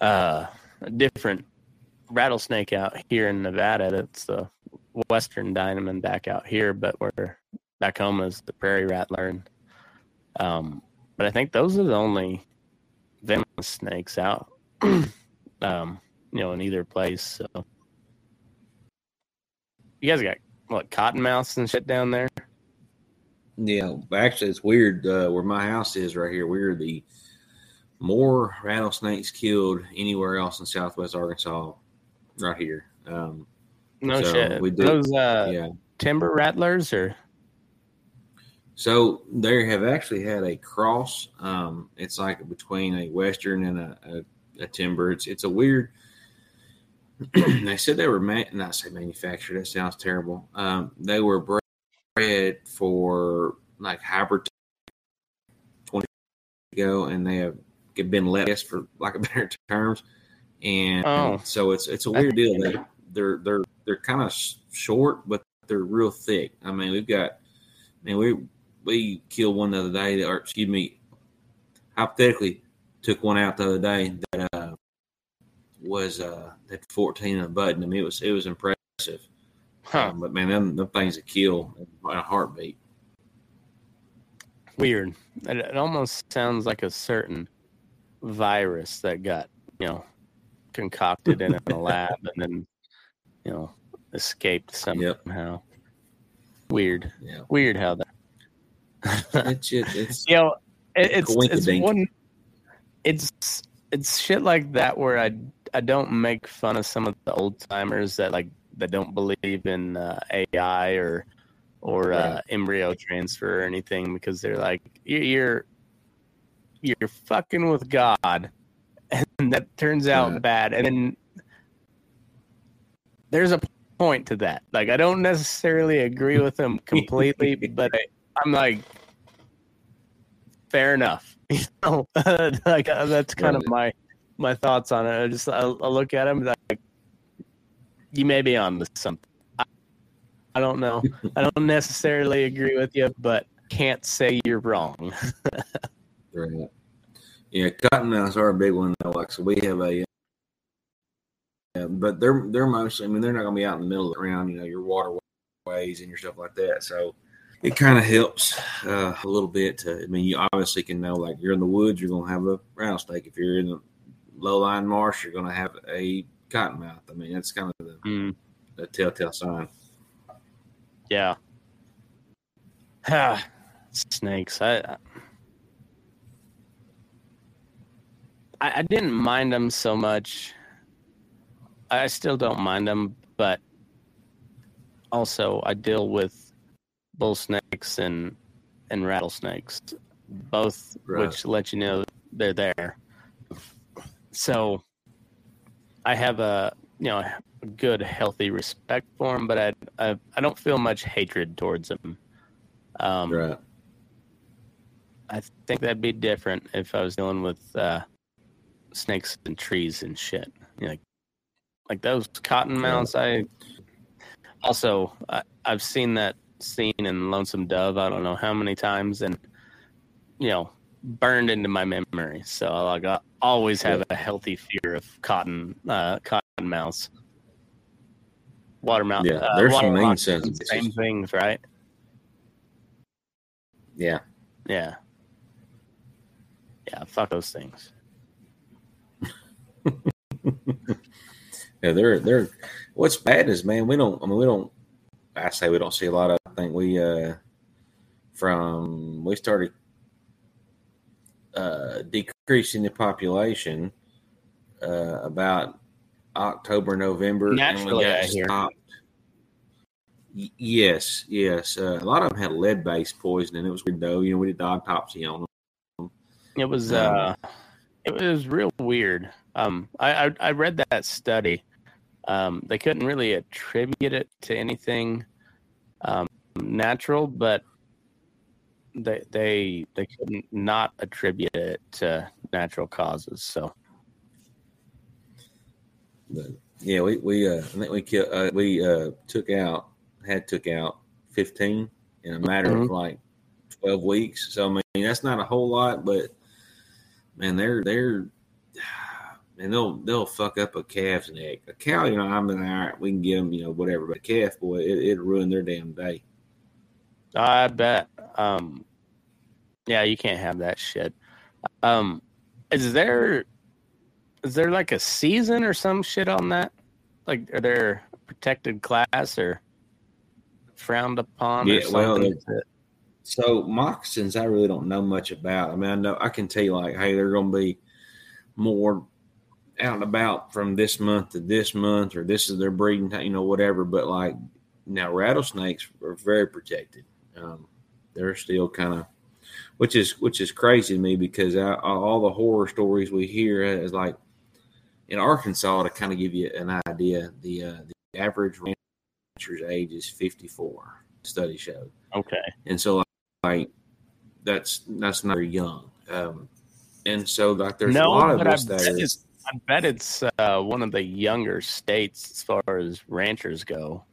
uh a different rattlesnake out here in Nevada. That's the western diamond back out here, but we're back home is the prairie rattler. And, um, but I think those are the only venomous snakes out, um, you know, in either place. So you guys got what cottonmouths and shit down there?
Yeah, actually, it's weird. Uh, where my house is right here, we're the more rattlesnakes killed anywhere else in Southwest Arkansas. Right here. Um,
No
So,
shit.
we do-
Those uh,
yeah.
timber rattlers or
So they have actually had a cross. Um, it's like between a western and a, a, a timber. It's it's a weird. they said they were ma- not say manufactured. That sounds terrible. Um, they were bred for like hybrid twenty years ago, and they have been let for like a better terms. And
Oh.
so it's it's a weird deal. They they're they're they're kind of short, but they're real thick. I mean, we've got. I mean, we we killed one the other day, or excuse me, hypothetically took one out the other day that uh, was uh, had 14 in a button. I mean, it was it was impressive.
huh?
Um, but man, them, them things that kill in a heartbeat.
Weird. It, it almost sounds like a certain virus that got, you know, concocted in a lab and then, you know, escaped
Yep.
somehow. Weird.
Yeah,
Weird how that.
it's it's
you know, it, it's it's one. It's it's shit like that where I I don't make fun of some of the old timers that like that don't believe in uh, AI or or uh, embryo transfer or anything because they're like "You- you're you're fucking with God, and that turns out
Right.
bad, and then there's a point to that. Like I don't necessarily agree with them completely, but I, I'm like, fair enough. You know, like uh, that's kind of my my thoughts on it. I just I, I look at them like, you may be on to something. I, I don't know. I don't necessarily agree with you, but can't say you're wrong.
Right. Yeah, cottonmouths are a big one though. Like so, we have a, uh, but they're they're mostly. I mean, they're not going to be out in the middle of the ground, you know your waterways and your stuff like that. So it kind of helps uh, a little bit. To, I mean, you obviously can know like you're in the woods, you're going to have a rattlesnake. If you're in the low lying marsh, you're going to have a cottonmouth. I mean, that's kind of the,
Mm,
the telltale sign.
yeah. Ah, Snakes. I, I I didn't mind them so much. I still don't mind them, but also I deal with bull snakes and and rattlesnakes, both
Right.
which let you know they're there. So I have a you know a good healthy respect for them, but I I, I don't feel much hatred towards them. Um,
Right.
I think that'd be different if I was dealing with uh, snakes and trees and shit. You know, like, like those cottonmouths. I also I, I've seen that scene in Lonesome Dove. I don't know how many times, and you know, burned into my memory. So like I always have a healthy fear of cotton uh, cottonmouths. Watermouth.
Yeah,
uh,
there's some
water moccasins,
sentences.
Same things, right?
Yeah.
Yeah. Yeah, fuck those things.
Yeah, they're they're. What's bad is, man, we don't. I mean, we don't. I say we don't see a lot of. I think we uh from we started uh decreasing the population uh about October November. and we
Naturally,
got stopped. Y- Yes, yes. Uh, a lot of them had lead-based poisoning. It was weird though. You know, we did the autopsy on them.
It was
Um,
uh it was real weird. Um I I, I read that study. Um they couldn't really attribute it to anything um natural, but they they they couldn't not attribute it to natural causes. So
But yeah, we we uh, I think we killed uh, we uh, took out had took out fifteen in a matter of
Mhm.
like twelve weeks. So I mean that's not a whole lot, but man, they're they're and they'll they'll fuck up a calf's neck. A cow, you know, I'm mean, all right, we can get them, you know, whatever. But a calf, boy, it, it'll ruin their damn day.
I bet. Um, yeah, you can't have that shit. Um, is there is there like a season or some shit on that? Like, are there protected class or frowned upon?
Yeah, well? So moccasins, I really don't know much about. I mean, I know I can tell you like, hey, they're going to be more out and about from this month to this month, or this is their breeding time, you know, whatever. But like now, rattlesnakes are very protected. Um, they're still kind of, which is which is crazy to me because I, all the horror stories we hear is like in Arkansas to kind of give you an idea. The uh, the average rancher's age is fifty four. Study showed
okay.
and so like that's that's not very young um and so like there's
no,
a lot of us that
it's, I bet it's uh, one of the younger states as far as ranchers go.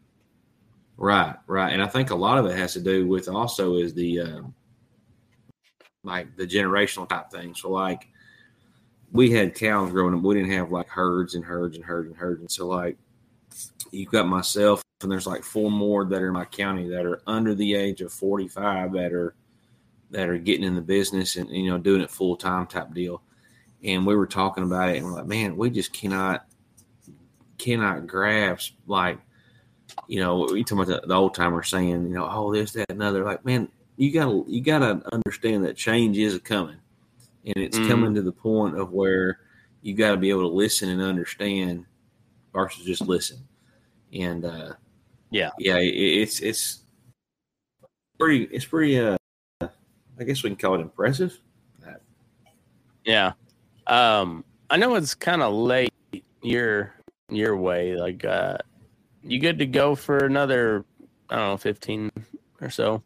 right right. And i think a lot of it has to do with also is the um like the generational type thing so like we had cows growing up. We didn't have like herds and herds and herds and herds. And so like you've got myself and there's like four more that are in my county that are under the age of 45 that are that are getting in the business and you know doing it full time type deal and we were talking about it and we're like man we just cannot cannot grasp like you know we talking about the, the old timer saying you know oh this that and other like man you gotta you gotta understand that change is coming and it's
Mhm.
coming to the point of where you got to be able to listen and understand versus just listen and uh
Yeah.
yeah it, it's it's pretty it's pretty uh i guess we can call it impressive
Yeah. Um, I know it's kind of late your your way. Like, uh, you good to go for another, I don't know, fifteen or so.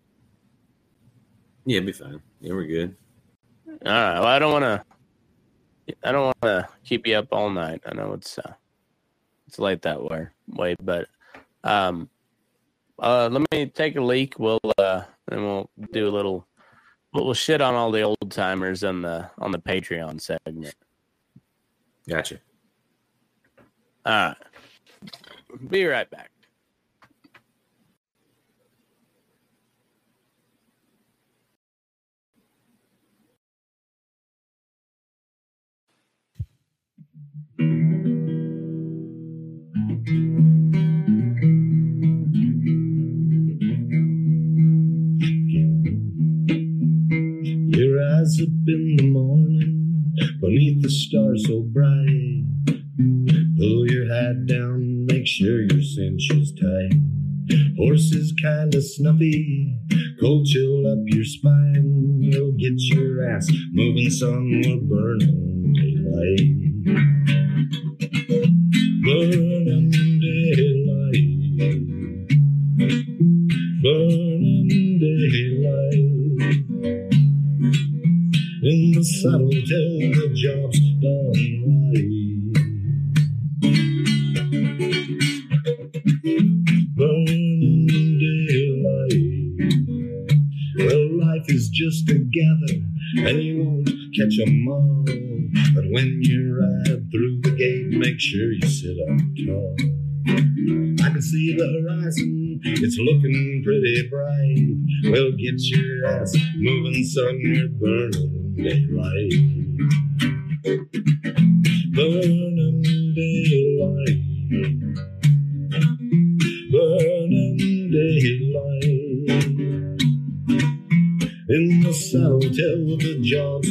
yeah it'd be fine yeah we're good
All right. Well, I don't want to. I don't want to keep you up all night. I know it's uh, it's late that way, way, but um, uh, let me take a leak. We'll uh, and we'll do a little. But we'll shit on all the old timers on the on the Patreon segment.
Gotcha.
All right. Be right back.
Eyes up in the morning beneath the stars so bright. Pull your hat down, make sure your cinch is tight. Horses kinda snuffy, cold chill up your spine. You'll get your ass moving, son, we're burning daylight. Burning saddle till the job's done right. Burning daylight. Well, life is just a gather, and you won't catch 'em all. But when you ride through the gate, make sure you sit up tall. I can see the horizon, it's looking pretty bright. Well, get your ass moving, son, you're burning daylight. Burning daylight. Burning daylight. In the saddle till the job's